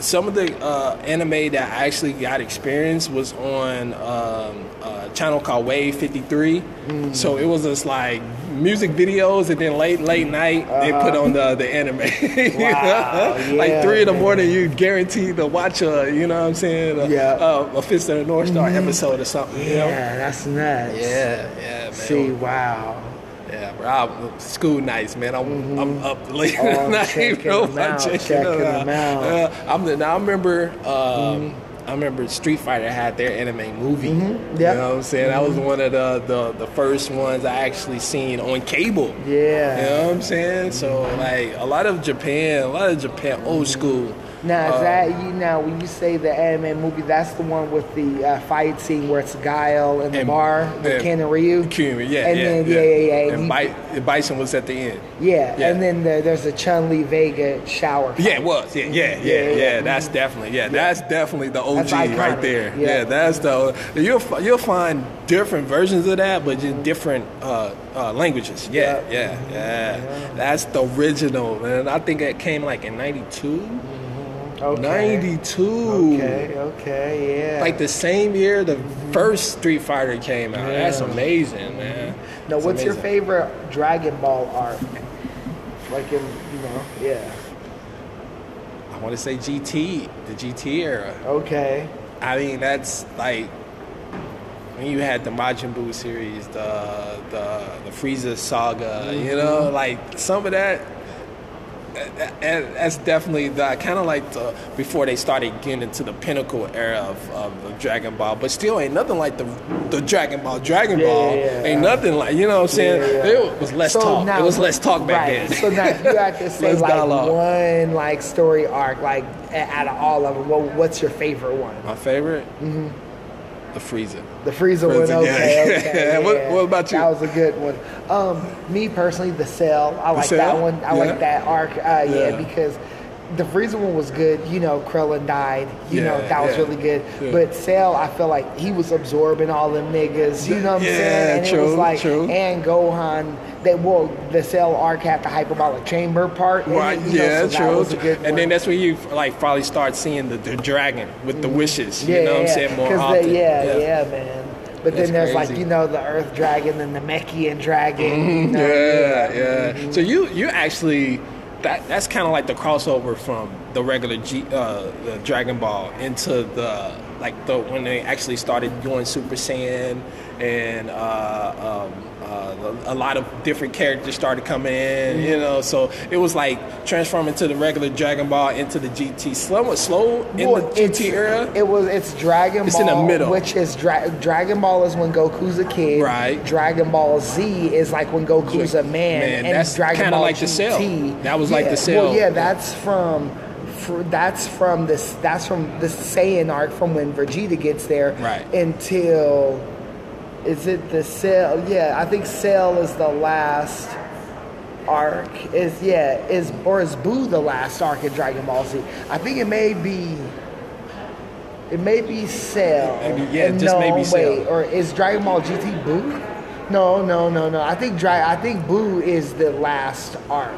Some of the uh, anime that I actually got experience was on um, a channel called Wave 53. Mm. So it was just like music videos, and then late late night they put on the the anime. Uh-huh. Wow, like yeah, three in the morning, you guaranteed to watch a, you know what I'm saying? A, Yeah. A, a Fist of the North Star episode or something. You know? Yeah, that's nuts. Yeah, yeah, man. See, wow. I, school nights, man. I'm, I'm up late Oh, at night, checking bro. them I'm out, checking, checking them out. out. Uh, I'm the, now I remember. Um, Mm-hmm. I remember Street Fighter had their anime movie. Yep. You know what I'm saying? That was one of the, the the first ones I actually seen on cable. Yeah. You know what I'm saying? So like a lot of Japan, a lot of Japan old school. Now is uh, that you now when you say the anime movie, that's the one with the uh, fight scene where it's Guile in the And- bar with and- Ken and Ryu. Cumin, yeah, And yeah, then- yeah, yeah, yeah, yeah, and And Bi- Bison was at the end. Yeah, Yeah. and then the, there's a Chun Li Vega shower. Fight. Yeah, it was. Yeah, yeah, yeah, Yeah, yeah. yeah. That's definitely yeah. That's definitely the OG right there. Yeah. Yeah. that's the you'll you'll find different versions of that, but just different uh, uh, languages. Yeah, yeah, yeah, That's the original, man. I think it came like in '92. Okay. '92. Okay, okay, yeah. Like the same year the mm-hmm. first Street Fighter came out. That's amazing, man. Mm-hmm. now, It's what's your favorite Dragon Ball arc? Like in you know, yeah. I want to say GT, the GT era. Okay. I mean, that's like when you had the Majin Buu series, the the the Frieza saga. You know, mm-hmm. like some of that. That- that- That's definitely the kind of like the before they started getting into the pinnacle era of, of, Dragon Ball, but still ain't nothing like the the Dragon Ball. Dragon Yeah, Ball yeah, yeah. ain't nothing like you know what I'm saying. It was less So talk. now- it was less talk back right. then. So now if you had to say like dialogue. one like story arc, like out of all of them, what, what's your favorite one? My favorite, mm-hmm. The Frieza. The Frieza one, Frieza, yeah. okay, okay. Yeah, what- what about you? That was a good one. Um, me personally, the Cell, I like that one. I Yeah. like that arc. Uh, yeah. Yeah. because the Frieza one was good. You know, Krillin died. You know, Yeah, that was yeah. really good. Yeah. But Cell, I feel like he was absorbing all them niggas. You know what I'm Yeah, saying? And it was true, like, true. and Gohan. That well, the Cell arc had the hyperbolic chamber part. Right, you know, yeah, so true. was a good and one. then that's when you like probably start seeing the, the dragon with the mm-hmm. wishes. yeah, you know what I'm yeah, saying? More often. The, yeah, yeah, man. But That's then there's like you know the Earth Dragon and the Namekian Dragon. you mm-hmm. know, Yeah, yeah. Mm-hmm. So you you actually that that's kind of like the crossover from the regular G, uh, the Dragon Ball into the like the when they actually started doing Super Saiyan and uh, um, uh, a lot of different characters started coming in. You know, so it was like transforming to the regular Dragon Ball into the GT. Slow, slow in Well, the GT era. It was it's Dragon It's Ball, in the middle. which is dra- Dragon Ball is when Goku's a kid. Right. Dragon Ball Z is like when Goku's a man, Man, and that's Dragon Ball like the Cell. GT. That was like the Cell. Well, yeah, that's from. For, that's from this. That's from the Saiyan arc from when Vegeta gets there Right. until. Is it the Cell? Yeah, I think Cell is the last arc. Is yeah is or is Buu the last arc in Dragon Ball Z? I think it may be. It may be Cell. Maybe- yeah, just no, maybe Cell. wait, or is Dragon Ball GT Buu? No, no, no, no. I think Dra- I think Buu is the last arc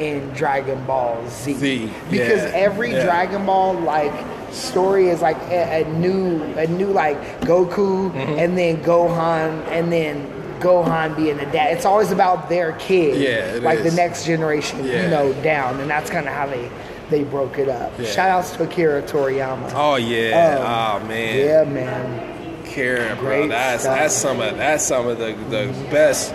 in Dragon Ball Z. Z, Because yeah, every yeah. Dragon Ball like story is like a, a new a new like Goku Mm-hmm. and then Gohan and then Gohan being the dad. It's always about their kid. Yeah, like is. the next generation, Yeah. you know, down. And that's kind of how they they broke it up. Yeah. Shout outs to Akira Toriyama. Oh yeah. Um, oh man. Yeah, man. Bro. Great That's stuff. that's some of that's some of the, the best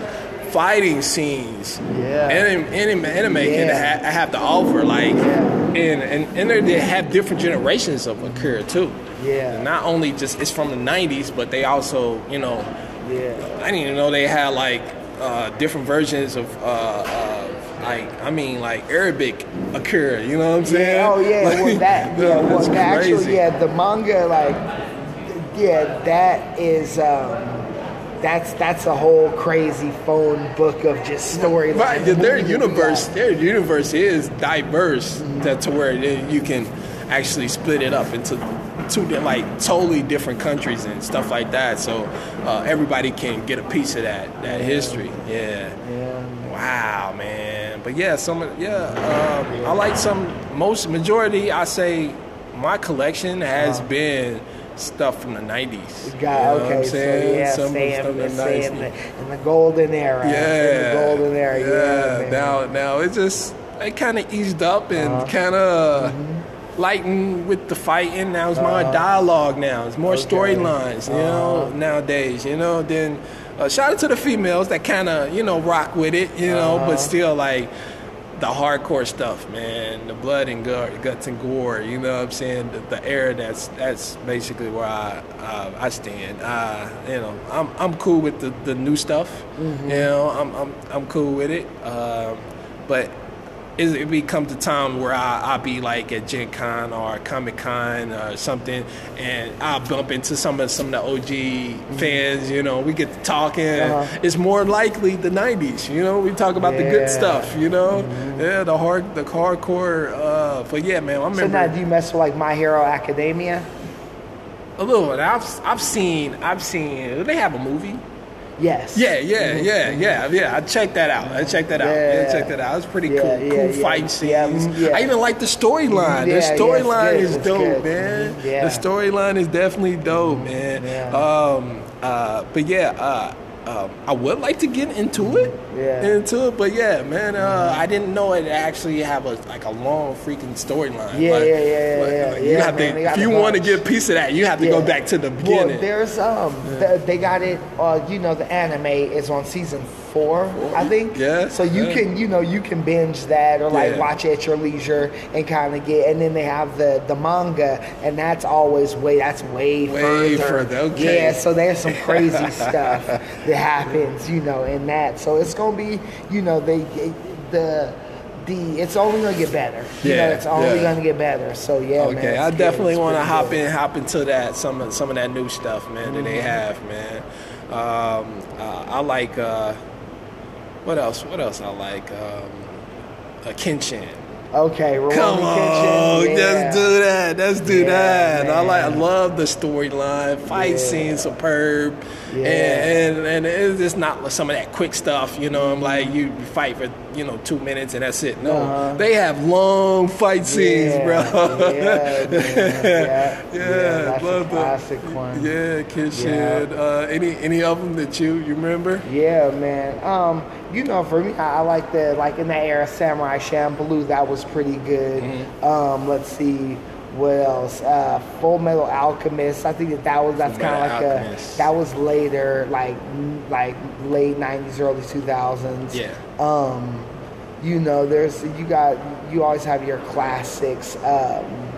fighting scenes. Yeah. Anime, anime, anime can ha- have to offer like, Yeah. and and and they- have different generations of Akira too. Yeah. And not only just it's from the '90s, but they also you know Yeah. I didn't even know they had like uh, different versions of. Uh, of like I mean, like Arabic Akira, you know what I'm saying? Yeah, oh yeah, well Like, that yeah, well the actual yeah, the manga like yeah, that is um that's that's a whole crazy phone book of just storylines. Right, yeah, their universe, their universe is diverse to where you can actually split it up into two like totally different countries and stuff like that. So uh, everybody can get a piece of that that history. Yeah. Yeah. Wow, man. But yeah, some yeah, um, I like some most majority. I say my collection has been stuff from the nineties. Got, okay, so yeah, stay in, the, stay in, the, in the golden era. Yeah, In the golden era, yeah. man. now, now it just it kind of eased up and Uh-huh. kind of lightened with the fighting. Now it's more dialogue. Now it's more Uh-huh. Okay. storylines. You know, Uh-huh. nowadays. You know, then uh, shout out to the females that kind of you know rock with it. You know, Uh-huh. but still like. The hardcore stuff, man, the blood and gu- guts and gore. You know what I'm saying? The, the era that's that's basically where I uh, I stand. Uh, you know, I'm I'm cool with the, the new stuff. Mm-hmm. You know, I'm I'm I'm cool with it. Um, but it, it become the time where I I'll be like at Gen Con or Comic Con or something, and I'll bump into some of some of the OG fans. You know, we get to talking. Uh-huh. It's more likely the '90s. You know, we talk about the good stuff. You know, yeah, the hard the hardcore. Uh, but yeah, man, I remember. So now, do you mess with like My Hero Academia? a little. I've I've seen I've seen. They have a movie? Yes. Yeah, yeah, yeah, yeah, yeah. I checked that out. I checked that out. Yeah, Mm-hmm. Yeah. check that out. It was pretty Yeah, cool. yeah, cool fight scenes. Yeah, mm, yeah. I even like the storyline. The storyline is It's dope, good. man. Mhm, yeah. The storyline is definitely dope, man. Yeah. Um, uh, but yeah, uh, um, I would like to get into it. Yeah. Into it, but yeah, man. Uh, I didn't know it actually have a like a long freaking storyline. Yeah, Like- yeah, yeah, yeah, like- yeah. like, You Yeah, have man, to. If you want to get a piece of that, you have to go back to the Well, beginning. there's um, th- they got it. Uh, you know, the anime is on season four, I think. Yeah, So you yeah. can, you know, you can binge that or like Yeah. watch it at your leisure and kind of get. And then they have the the manga, and that's always way that's way, Way further. further, okay. Yeah. So there's some crazy stuff that happens, you know, in that. So it's gonna be, you know, they the. The, it's only gonna get better. You know, Yeah, it's only yeah. gonna get better. So yeah, man. Okay, it's I good. definitely want to hop good. in, hop into that some of some of that new stuff, man, that they Mm-hmm. have, man. Um, uh, I like uh, what else? What else I like? Um, uh, Kenshin. Okay, Rurouni Come on, Kenshin. Yeah. let's do that. Let's do Yeah, that. I like. I love the storyline. Fight Yeah. scene superb, Yeah. and, and and it's just not some of that quick stuff. You know, I'm like you fight for you know two minutes and that's it. No, Uh-huh. they have long fight scenes, yeah, bro. Yeah, yeah, Yeah, that's love a the- classic one. Yeah, Kenshin. Uh, any any of them that you you remember? Yeah, man. Um, you know, for me, I, I like the like in that era, Samurai Champloo. That was pretty good. Mm-hmm. Um, let's see, what else? Uh, Full Metal Alchemist. I think that that was that's kind of like Alchemist. a that was later, like like late '90s, early 2000s. Yeah. Um, you know, there's you got you always have your classics. Um,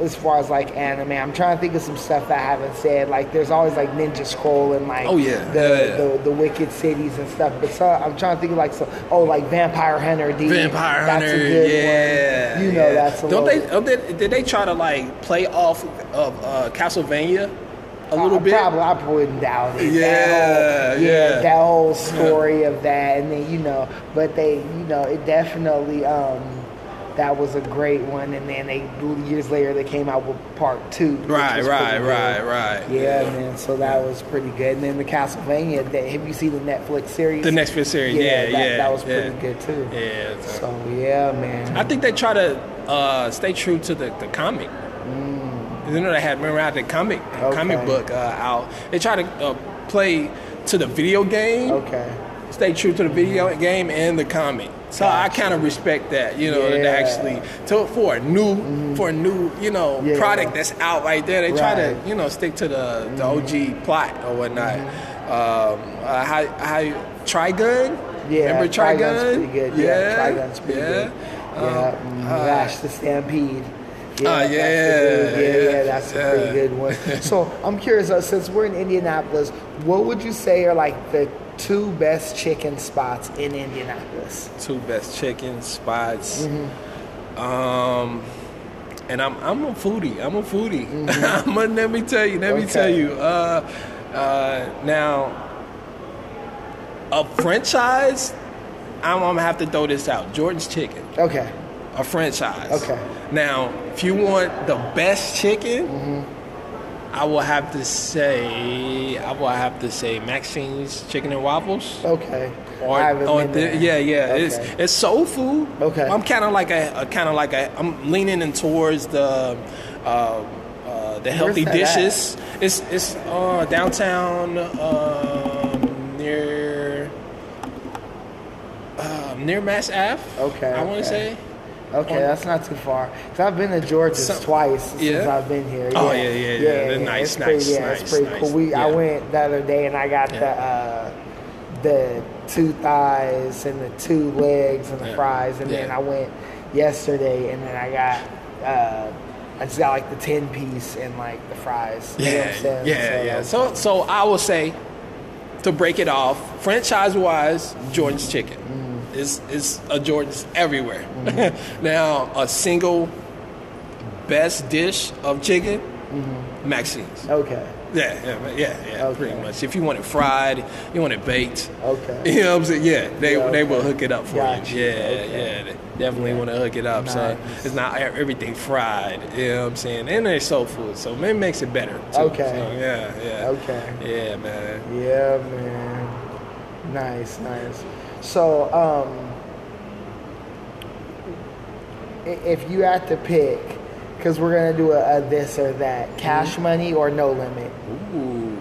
as far as like anime, I'm trying to think of some stuff that I haven't said. Like, there's always like Ninja Scroll and like Oh, yeah. the, Yeah, yeah. the the Wicked Cities and stuff. But so, I'm trying to think of like some oh like Vampire Hunter D. Vampire that's Hunter, a good yeah, one. You know yeah. that's a Don't little, they, oh, did, did they try to like play off of uh, Castlevania a little I, bit? Probably, I wouldn't doubt it. Yeah, that whole, yeah. that whole story of that, and then you know, but they, you know, it definitely. um that was a great one, and then they years later they came out with part two. Right, right, right, right. Yeah, man. So that was pretty good. And then the Castlevania. That, have you seen the Netflix series? The Netflix series, yeah, that, yeah, That was yeah. pretty good too. Yeah. so- So yeah, man. I think they try to uh, stay true to the, the comic. You know, they had remember had the comic comic Mm. Book uh, out. They try to uh, play to the video game. okay. Stay true to the video game and the comic. So I kind of respect that, you know, that Yeah. Mm-hmm. actually to, for a new for a new you know Yeah. product that's out right there. They try Right. Mm-hmm. to you know stick to the the OG plot or whatnot. Um, uh, how how Trigun? Yeah, remember Trigun's Trigun? pretty good. Yeah, Trigun's pretty yeah. good. Yeah, Um, mm, uh, Vash the Stampede. Ah, that's a yeah, yeah, yeah, yeah, that's a pretty good one. so I'm curious, uh, since we're in Indianapolis, what would you say are like the two best chicken spots in Indianapolis? two best chicken spots. Mm-hmm. Um, and I'm I'm a foodie. I'm a foodie. I'm gonna, let me tell you. Let me Mm-hmm. Tell you. Uh, uh, now, a franchise. I'm, I'm gonna have to throw this out. Jordan's Chicken, Okay, a franchise. Okay. Now, if you want the best chicken, Mm-hmm. I will have to say I will have to say Maxine's Chicken and Waffles. okay. Or, or the- yeah, yeah, it's Okay. it's soul food. Okay. I'm kind of like a, a kind of like a I'm leaning in towards the uh, uh, the healthy dishes. It's it's uh, downtown um, near um, near Mass Ave. Okay, I want to okay. say. Okay, that's not too far. Cause I've been to Georgia's Some- twice since? I've been here. Oh, yeah, yeah, yeah. They're nice, it's pretty, nice, yeah, nice, it's pretty nice. cool. We I went the other day and I got the uh, the two thighs and the two legs and the Yeah. fries, and then I went yesterday and then I got. Uh, I just got like the ten piece and like the fries. You know what Yeah, I'm saying? yeah, yeah. So, so I will say, to break it off, franchise-wise, Jordan's Chicken Mm. Is is a uh, Jordan's everywhere. Mm-hmm. now, a single best dish of chicken, mm-hmm. Maxine's. okay, Yeah, yeah, yeah, yeah. Pretty much. If you want it fried, you want it baked. okay. You know what I'm saying? Yeah, they Yeah, they will hook it up for Gotcha. you. Yeah, Okay. yeah. They definitely want to hook it up. So it's not everything fried. You know what I'm saying? And they're soul food, so it makes it better. Too. Okay. So, yeah, yeah. Okay. Yeah, man. Yeah, man. Nice, nice. So, um, if you had to pick, because we're gonna do a, a this or that, cash money or no limit. Ooh.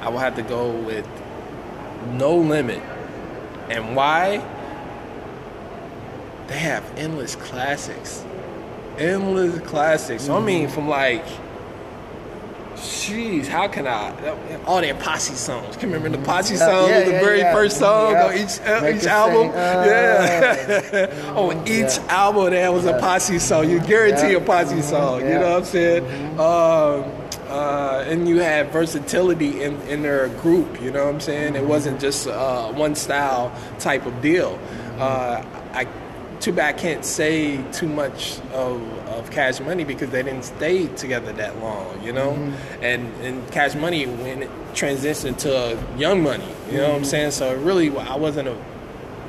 I will have to go with no limit. And why? They have endless classics. Endless classics. I mean, from like, jeez, how can I? All their posse songs. Can you remember the posse Yeah, songs? yeah, the yeah, very yeah. first song on each uh, each album. uh, yeah. on each album, there was a posse song. You guarantee a posse song. You know what I'm saying? Um, uh, and you had versatility in, in their group. You know what I'm saying? It wasn't just uh, one style type of deal. Uh, I too bad I can't say too much of, of Cash Money because they didn't stay together that long. You know, and and Cash Money when it transitioned to Young Money. You know what I'm saying? So really, I wasn't a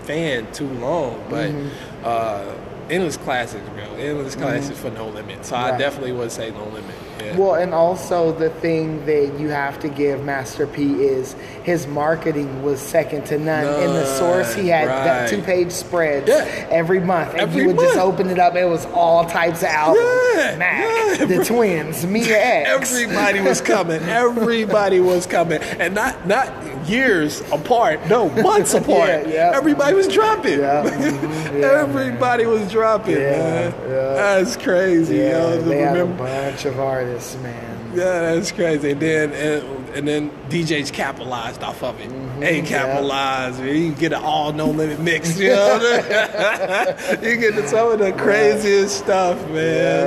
fan too long, but Mm-hmm. uh, endless classics, bro. Endless classics for no limit. So I definitely would say no limit. Yeah. Well, and also the thing that you have to give Master P is his marketing was second to none. In the source, he had that two-page spreads Yeah. every month, and Every you would just open it up. It was all types of albums. Yeah, Mac, yeah, the twins, Mia X. Everybody was coming. Everybody was coming, and not not years apart. No, months apart. yeah. Everybody was dropping. Yeah, mhm, yeah, Everybody was dropping. Yeah, man. yeah. That's crazy. yeah, yo. they had a bunch of artists, man. Yeah, that's crazy. And then and, and then DJs capitalized off of it. They capitalized. man. You get an all no limit mix. You know what I mean? you get some of the craziest stuff, man.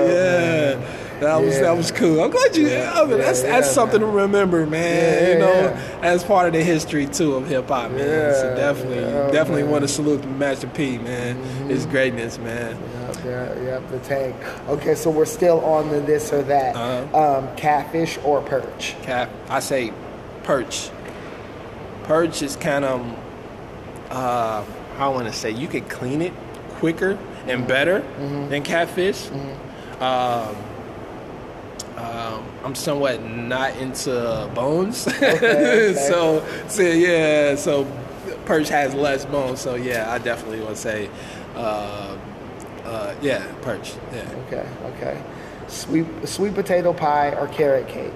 Yeah, Yeah. That was Yeah. that was cool. I'm glad you. I mean, Yeah, that's yeah, that's something man. to remember, man. Yeah, you know, yeah. as part of the history too of hip hop, man. so Yeah, definitely, yeah, definitely man. want to salute Master P, man. His greatness, man. Yep, yeah, yep, the tank. Okay, so we're still on the this or that. Uh-huh. Um, catfish or perch? Cap, I say perch. Perch is kind of, uh, how I want to say, you can clean it quicker and better than catfish. Um, um, I'm somewhat not into bones, okay. so so yeah, so perch has less bones. So yeah, I definitely would say, uh, uh, yeah, perch. Yeah. Okay, okay. Sweet sweet potato pie or carrot cake?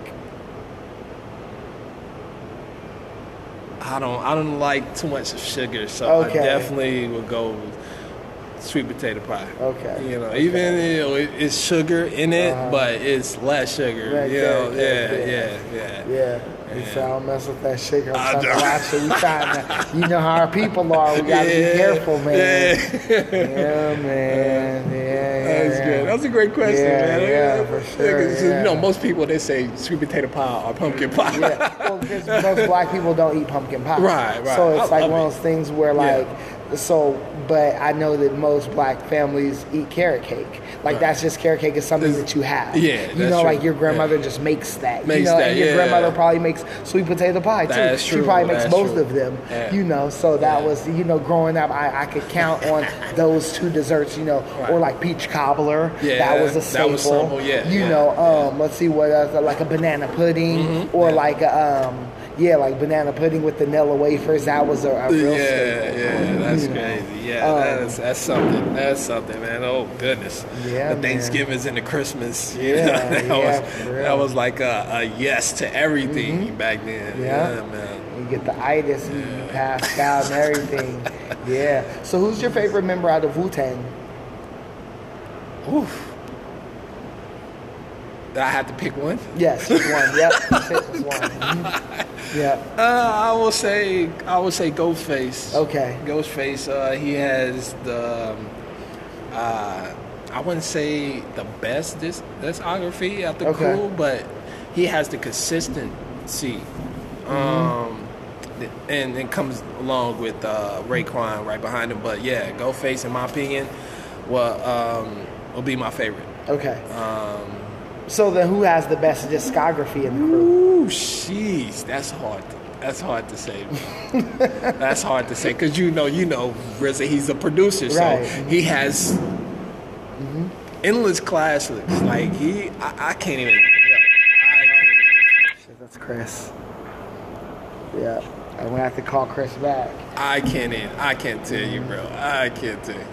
I don't I don't like too much sugar, so Okay. I definitely would go with sweet potato pie. Okay, You know, okay. even you know it, it's sugar in it, Uh-huh. but it's less sugar. Right, you know, yeah, yeah, yeah, yeah, yeah. Yeah. You say I don't mess with that sugar. I I'm trying to don't. watch it. We trying to, you know how our people are. We gotta Yeah, be careful, man. Yeah. Yeah, man. Yeah, yeah. That's yeah. good. That's a great question, Yeah, man. yeah, yeah. for sure, yeah. You know, most people they say sweet potato pie or pumpkin pie. Yeah, well, because most black people don't eat pumpkin pie. Right, right. So it's I like one of those things where, like, so, but I know that most black families eat carrot cake. Like, Right. that's just carrot cake is something That's- that you have. yeah, You know, true. like your grandmother Yeah. just makes that. you Makes know, that, and your yeah. grandmother probably makes sweet potato pie too. That's true. She probably makes that's both true. of them. Yeah. You know, so that was, you know, growing up, I, I could count on those two desserts, you know, Right. or like peach cobbler. Yeah, that was a staple. that was simple, yeah, You know, um, let's see what else, like a banana pudding Mm-hmm. or like a, um, yeah, like banana pudding with vanilla wafers. That was a, a real Yeah, staple. yeah, that's You know. crazy. Yeah, Um, that's that's something. That's something, man. Oh goodness. Yeah, the man. Thanksgivings and the Christmas. you Yeah, know, that yeah, was. Mm-hmm. that was like a, a yes to everything back then. Yeah. Yeah, man. You get the itis and you passed out and everything. yeah. So who's your favorite member out of Wu Tang? Oof. I have to pick one. Yes, one. Yep. Pick just one. Yep. Uh, I will say I will say Ghostface. Okay. Ghostface. Uh, he has the. Um, uh, I wouldn't say the best dis- discography at the Okay. crew, but he has the consistency. Mm-hmm. Um, and it comes along with uh, Raekwon right behind him. But yeah, Ghostface, in my opinion, will um, will be my favorite. Okay. Um, So then, who has the best discography in the crew? Ooh, jeez, that's hard. To, that's hard to say. that's hard to say because you know, you know, RZA, he's a producer, so Right. he has mm-hmm. endless classics. Like he, I, I can't even. Yo, I can't even. That's Chris. Yeah. I'm gonna have to call Chris back. I can't even. I can't tell you, bro. I can't tell you.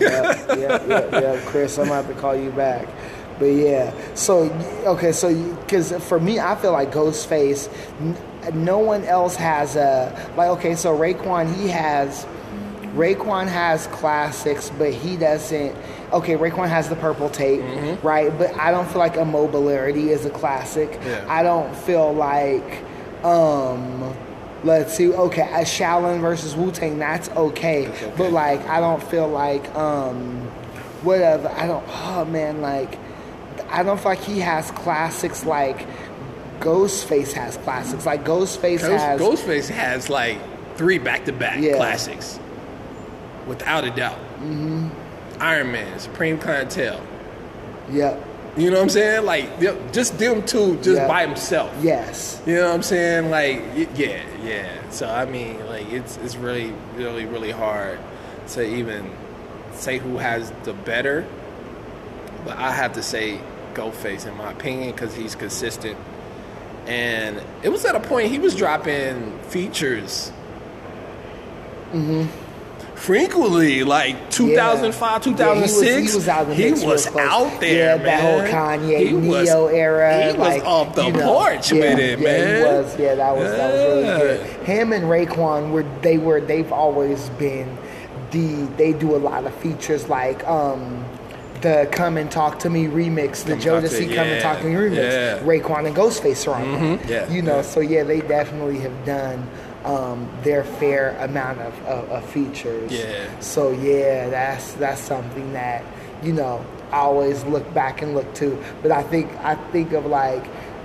yeah, yeah, yeah, yeah, Chris, I'm gonna have to call you back. But yeah, so okay, so because for me, I feel like Ghostface, n- no one else has a like. Okay, so Raekwon, he has Raekwon has classics, but he doesn't. Okay, Raekwon has the purple tape, right? But I don't feel like Immobilarity is a classic. Yeah. I don't feel like. um Let's see. Okay, a Shaolin versus Wu Tang. That's okay. That's okay. But like, I don't feel like um, whatever. I don't. Oh man, like, I don't feel like he has classics like Ghostface has classics. Like Ghostface Ghost, has. Ghostface has like three back-to-back classics, without a doubt. Mm-hmm. Iron Man, Supreme Clientele. Yep. You know what I'm saying? Like just them two, just Yeah. by himself. Yes. You know what I'm saying? Like, yeah, yeah. So I mean, like, it's it's really, really, really hard to even say who has the better, but I have to say Ghostface in my opinion because he's consistent. And it was at a point he was dropping features mm-hmm. frequently, like 2005, Yeah, 2006. he was, he was out, in the He was out there, Yeah, man. that whole Kanye He Neo was- era. He was off the you know, porch yeah, with it, yeah, man. He was. Yeah, that was that was really good. Him and Raekwon were they were they've always been the they do a lot of features like um the Come and Talk to Me remix, the Come Jodeci Come and Talk to Me remix. yeah. Raekwon and Ghostface are on Mhm, that. yeah, You know, yeah. so yeah, they definitely have done um, their fair amount of, of, of features. Yeah. So yeah, that's that's something that you know I always look back and look to. But I think I think of like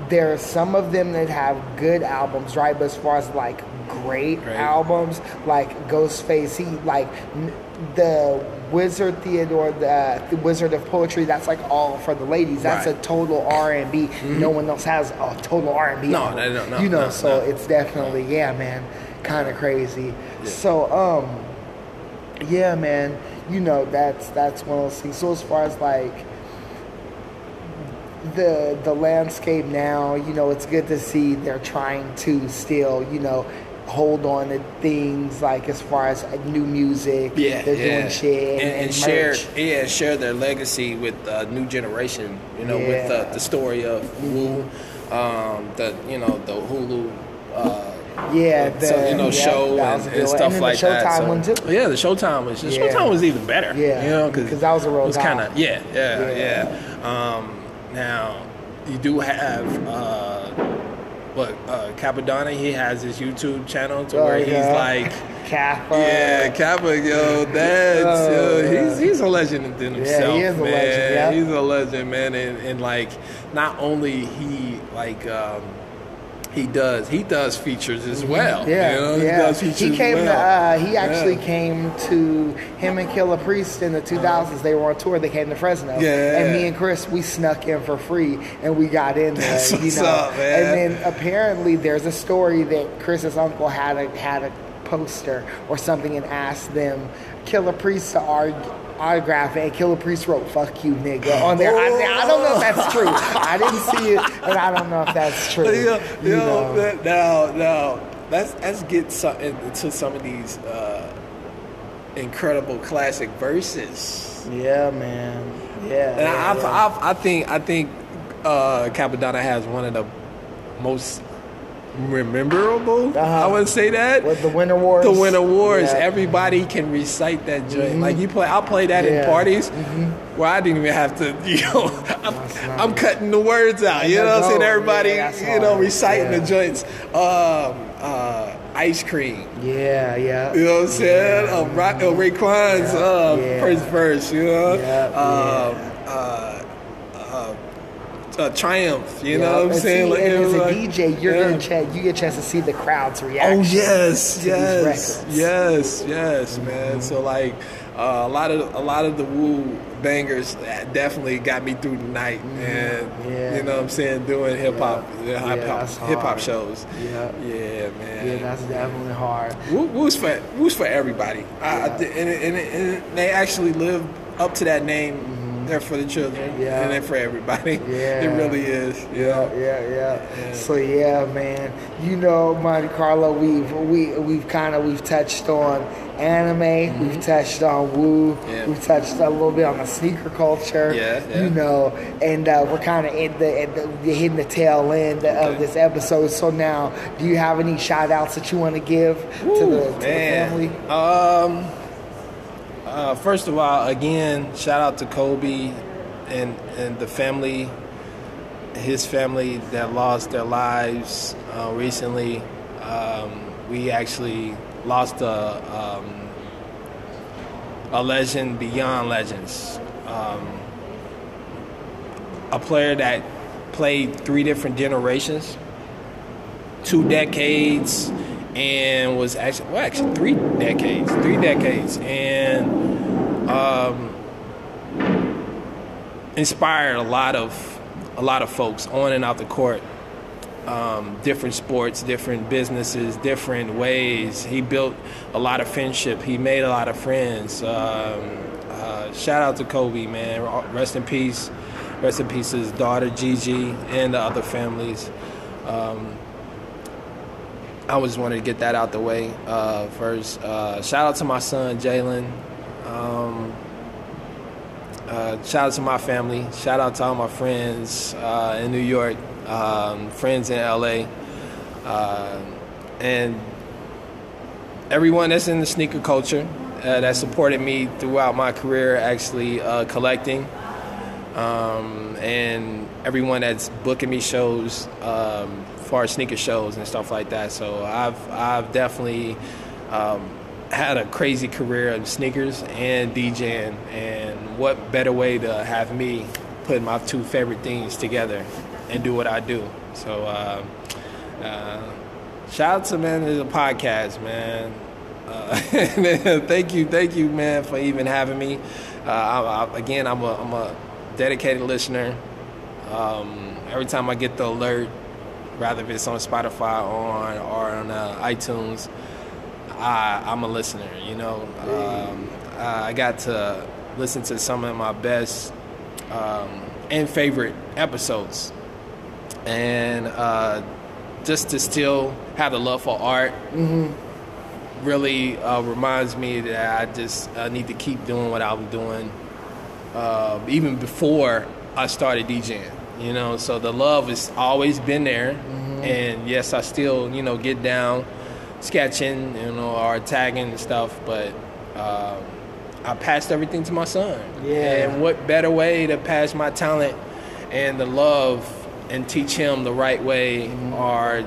there are some of them that have good albums, right? But as far as like great, Great. albums, like Ghostface, he like the Wizard Theodore, the, the Wizard of Poetry. That's like all for the ladies. That's Right. a total R and B. No one else has a total R and B. No, no, no, no, You know, no, so no. it's definitely yeah, man, kind of crazy. So um yeah man you know that's that's one of those things so as far as like the the landscape now you know it's good to see they're trying to still you know hold on to things like as far as uh, new music Yeah, they're yeah. doing shit and, and, and and share yeah share their legacy with the new generation. You know, with Yeah. the, story of Wu, um, the you know the Hulu. Uh, yeah the, so, you know, yeah, show and, and stuff then like the that. So- Yeah, the Showtime was the Yeah. Showtime was even better. Yeah, you know, because 'cause that was a real It was kind of yeah, yeah, Yeah. yeah. Um, now you do have uh, what uh, Cappadonna. He has his YouTube channel to Oh, where he's like. Kappa Yeah, Kappa, yo, that's Oh, yo, yeah. he's he's a legend in himself, he is a man. legend, yeah. He's a legend, man, and, and like not only he like um, he does he does features as well. Yeah, you know? yeah. he does features He came as to. well. Uh, he actually Yeah. came to him and Killah Priest in the 2000s. They were on tour. They came to Fresno. Yeah. And me and Chris, we snuck in for free, and we got in there. That's you what's know. up, man. And then apparently there's a story that Chris's uncle had a had a poster or something and asked them Killah Priest to argue. Autograph and Killah Priest wrote "fuck you, nigga" on there. I, I don't know if that's true. I didn't see it, and I don't know if that's true. Yo, you yo, know. that- now, now, let's let's get some, into some of these uh, incredible classic verses. Yeah, man. Yeah. And yeah, I, yeah. I, I, I think I think uh, Cappadonna has one of the most memorable. Uh-huh. I would say that With the Winter Warz. the Winter Warz. Yeah. Everybody can recite that joint. Like you play, I'll play that Yeah. Mm-hmm. in parties where I didn't even have to. You know, I'm, I'm cutting the words out. You know, what I'm saying everybody, yeah, you know, reciting the joints. Um, uh, ice cream. Yeah, yeah. You know what I'm saying? Uh, Rock, uh, Raekwon's uh, Yeah. first verse, you know? Yeah, Um, uh, uh, uh, Triumph, you know what I'm And saying? see, Like, and as a DJ, you're yeah. gonna ch- you get a chance to see the crowd's reaction. Oh yes, yes, yes, yes, man. So like uh, a lot of a lot of the Wu bangers definitely got me through the night, man. Mm-hmm. Yeah. You know what I'm saying? Doing hip hop, hip hop, that's hip hop hard. shows. Yeah. yeah, man. Yeah, that's definitely hard. Wu, Wu's for Wu's for everybody, I, I, and, and, and they actually live up to that name. They're for the children, Mm-hmm. Yeah. and they're for everybody. Yeah. it really is. Yeah, Yeah, yeah. So yeah, man. You know, Monte Carlo, we've we we've kind of we've touched on anime, we've touched on Wu, Mm-hmm. Yeah. we've touched a little bit on the sneaker culture. Yeah, yeah. You know, and uh, we're kind of in the, at the hitting the tail end of this episode. So now, do you have any shout outs that you want to give to the, to the family? Um, uh, first of all, again, shout out to Kobe and and the family, his family that lost their lives uh, recently. Um, we actually lost a um, a legend beyond legends. Um, a player that played three different generations, two decades, and was actually well, actually three decades, three decades, and um, inspired a lot of a lot of folks on and out the court. um, different sports, different businesses, different ways. He built a lot of friendship. He made a lot of friends. Um, uh, shout out to Kobe, man. Rest in peace. Rest in peace his daughter Gigi and the other families. Um, I just wanted to get that out the way uh, first. Uh, shout out to my son Jalen. Um, uh, shout out to my family. Shout out to all my friends uh, in New York, um, friends in LA, uh, and everyone that's in the sneaker culture uh, that supported me throughout my career, actually collecting, um, and everyone that's booking me shows, um, far as sneaker shows and stuff like that. So I've I've definitely. Um, had a crazy career in sneakers and DJing, and what better way to have me put my two favorite things together and do what I do. So, uh, uh, shout out to man the podcast, man. Uh, thank you, thank you, man, for even having me. Uh, I, I, again, I'm a, I'm a dedicated listener. Um, every time I get the alert, rather if it's on Spotify or on, or on uh, iTunes, I, am a listener. You know, um, I got to listen to some of my best um, and favorite episodes, and uh, just to still have the love for art. Mm-hmm. Really uh, reminds me that I just uh, need to keep doing what I'm doing, uh, even before I started DJing. You know, so the love has always been there, mm-hmm. and yes, I still you know get down sketching, you know, or tagging and stuff. But um, I passed everything to my son. Yeah. And what better way to pass my talent and the love and teach him the right way, mm-hmm. or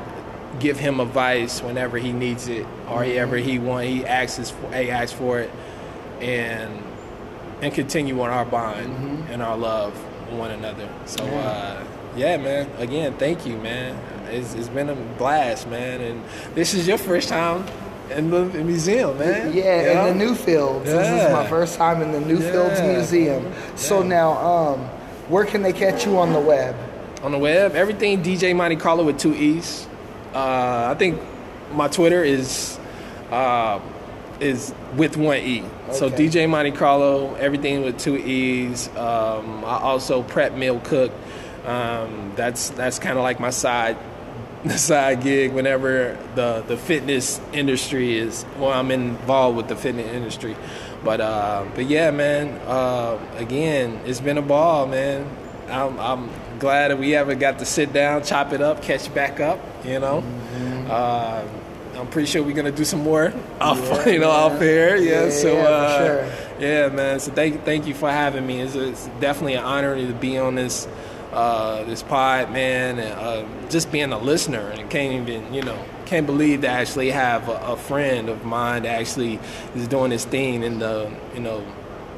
give him advice whenever he needs it, or mm-hmm. ever he want he asks for, he asks for it, and and continue on our bond mm-hmm. and our love one another. So. Yeah. Uh, yeah, man. Again, thank you, man. It's, it's been a blast, man. And this is your first time in the museum, man. Yeah, in the Newfields. Yeah. This is my first time in the Newfields yeah. Museum. Yeah. So now, um, where can they catch you on the web? On the web, everything DJ MonteeCarlo with two E's. Uh, I think my Twitter is uh, is with one E. Okay. So DJ MonteeCarlo, everything with two E's. Um, I also prep meal cook. Um, that's that's kind of like my side side gig whenever the the fitness industry is well I'm involved with the fitness industry but uh, but yeah man uh, again it's been a ball man I'm, I'm glad that we ever got to sit down chop it up catch back up you know mm-hmm. uh, I'm pretty sure we're gonna do some more off yeah, you know yeah. off air yeah, yeah so uh, sure. yeah man so thank thank you for having me it's, it's definitely an honor to be on this uh, this pod, man, and uh, just being a listener and can't even, you know, can't believe to actually have a, a, friend of mine that actually is doing this thing in the, you know,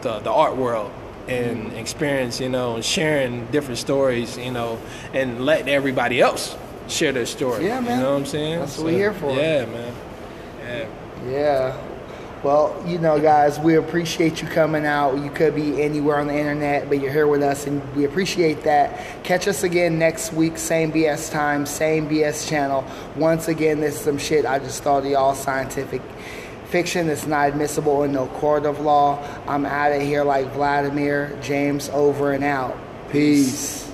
the, the art world and mm-hmm. experience, you know, and sharing different stories, you know, and letting everybody else share their story. Yeah, man. You know what I'm saying? That's so, what we're here for. Yeah, man. Yeah. Yeah. Well, you know, guys, we appreciate you coming out. You could be anywhere on the internet, but you're here with us, and we appreciate that. Catch us again next week, same BS time, same BS channel. Once again, this is some shit I just thought of y'all scientific fiction that's not admissible in no court of law. I'm out of here like Vladimir. James over and out. Peace.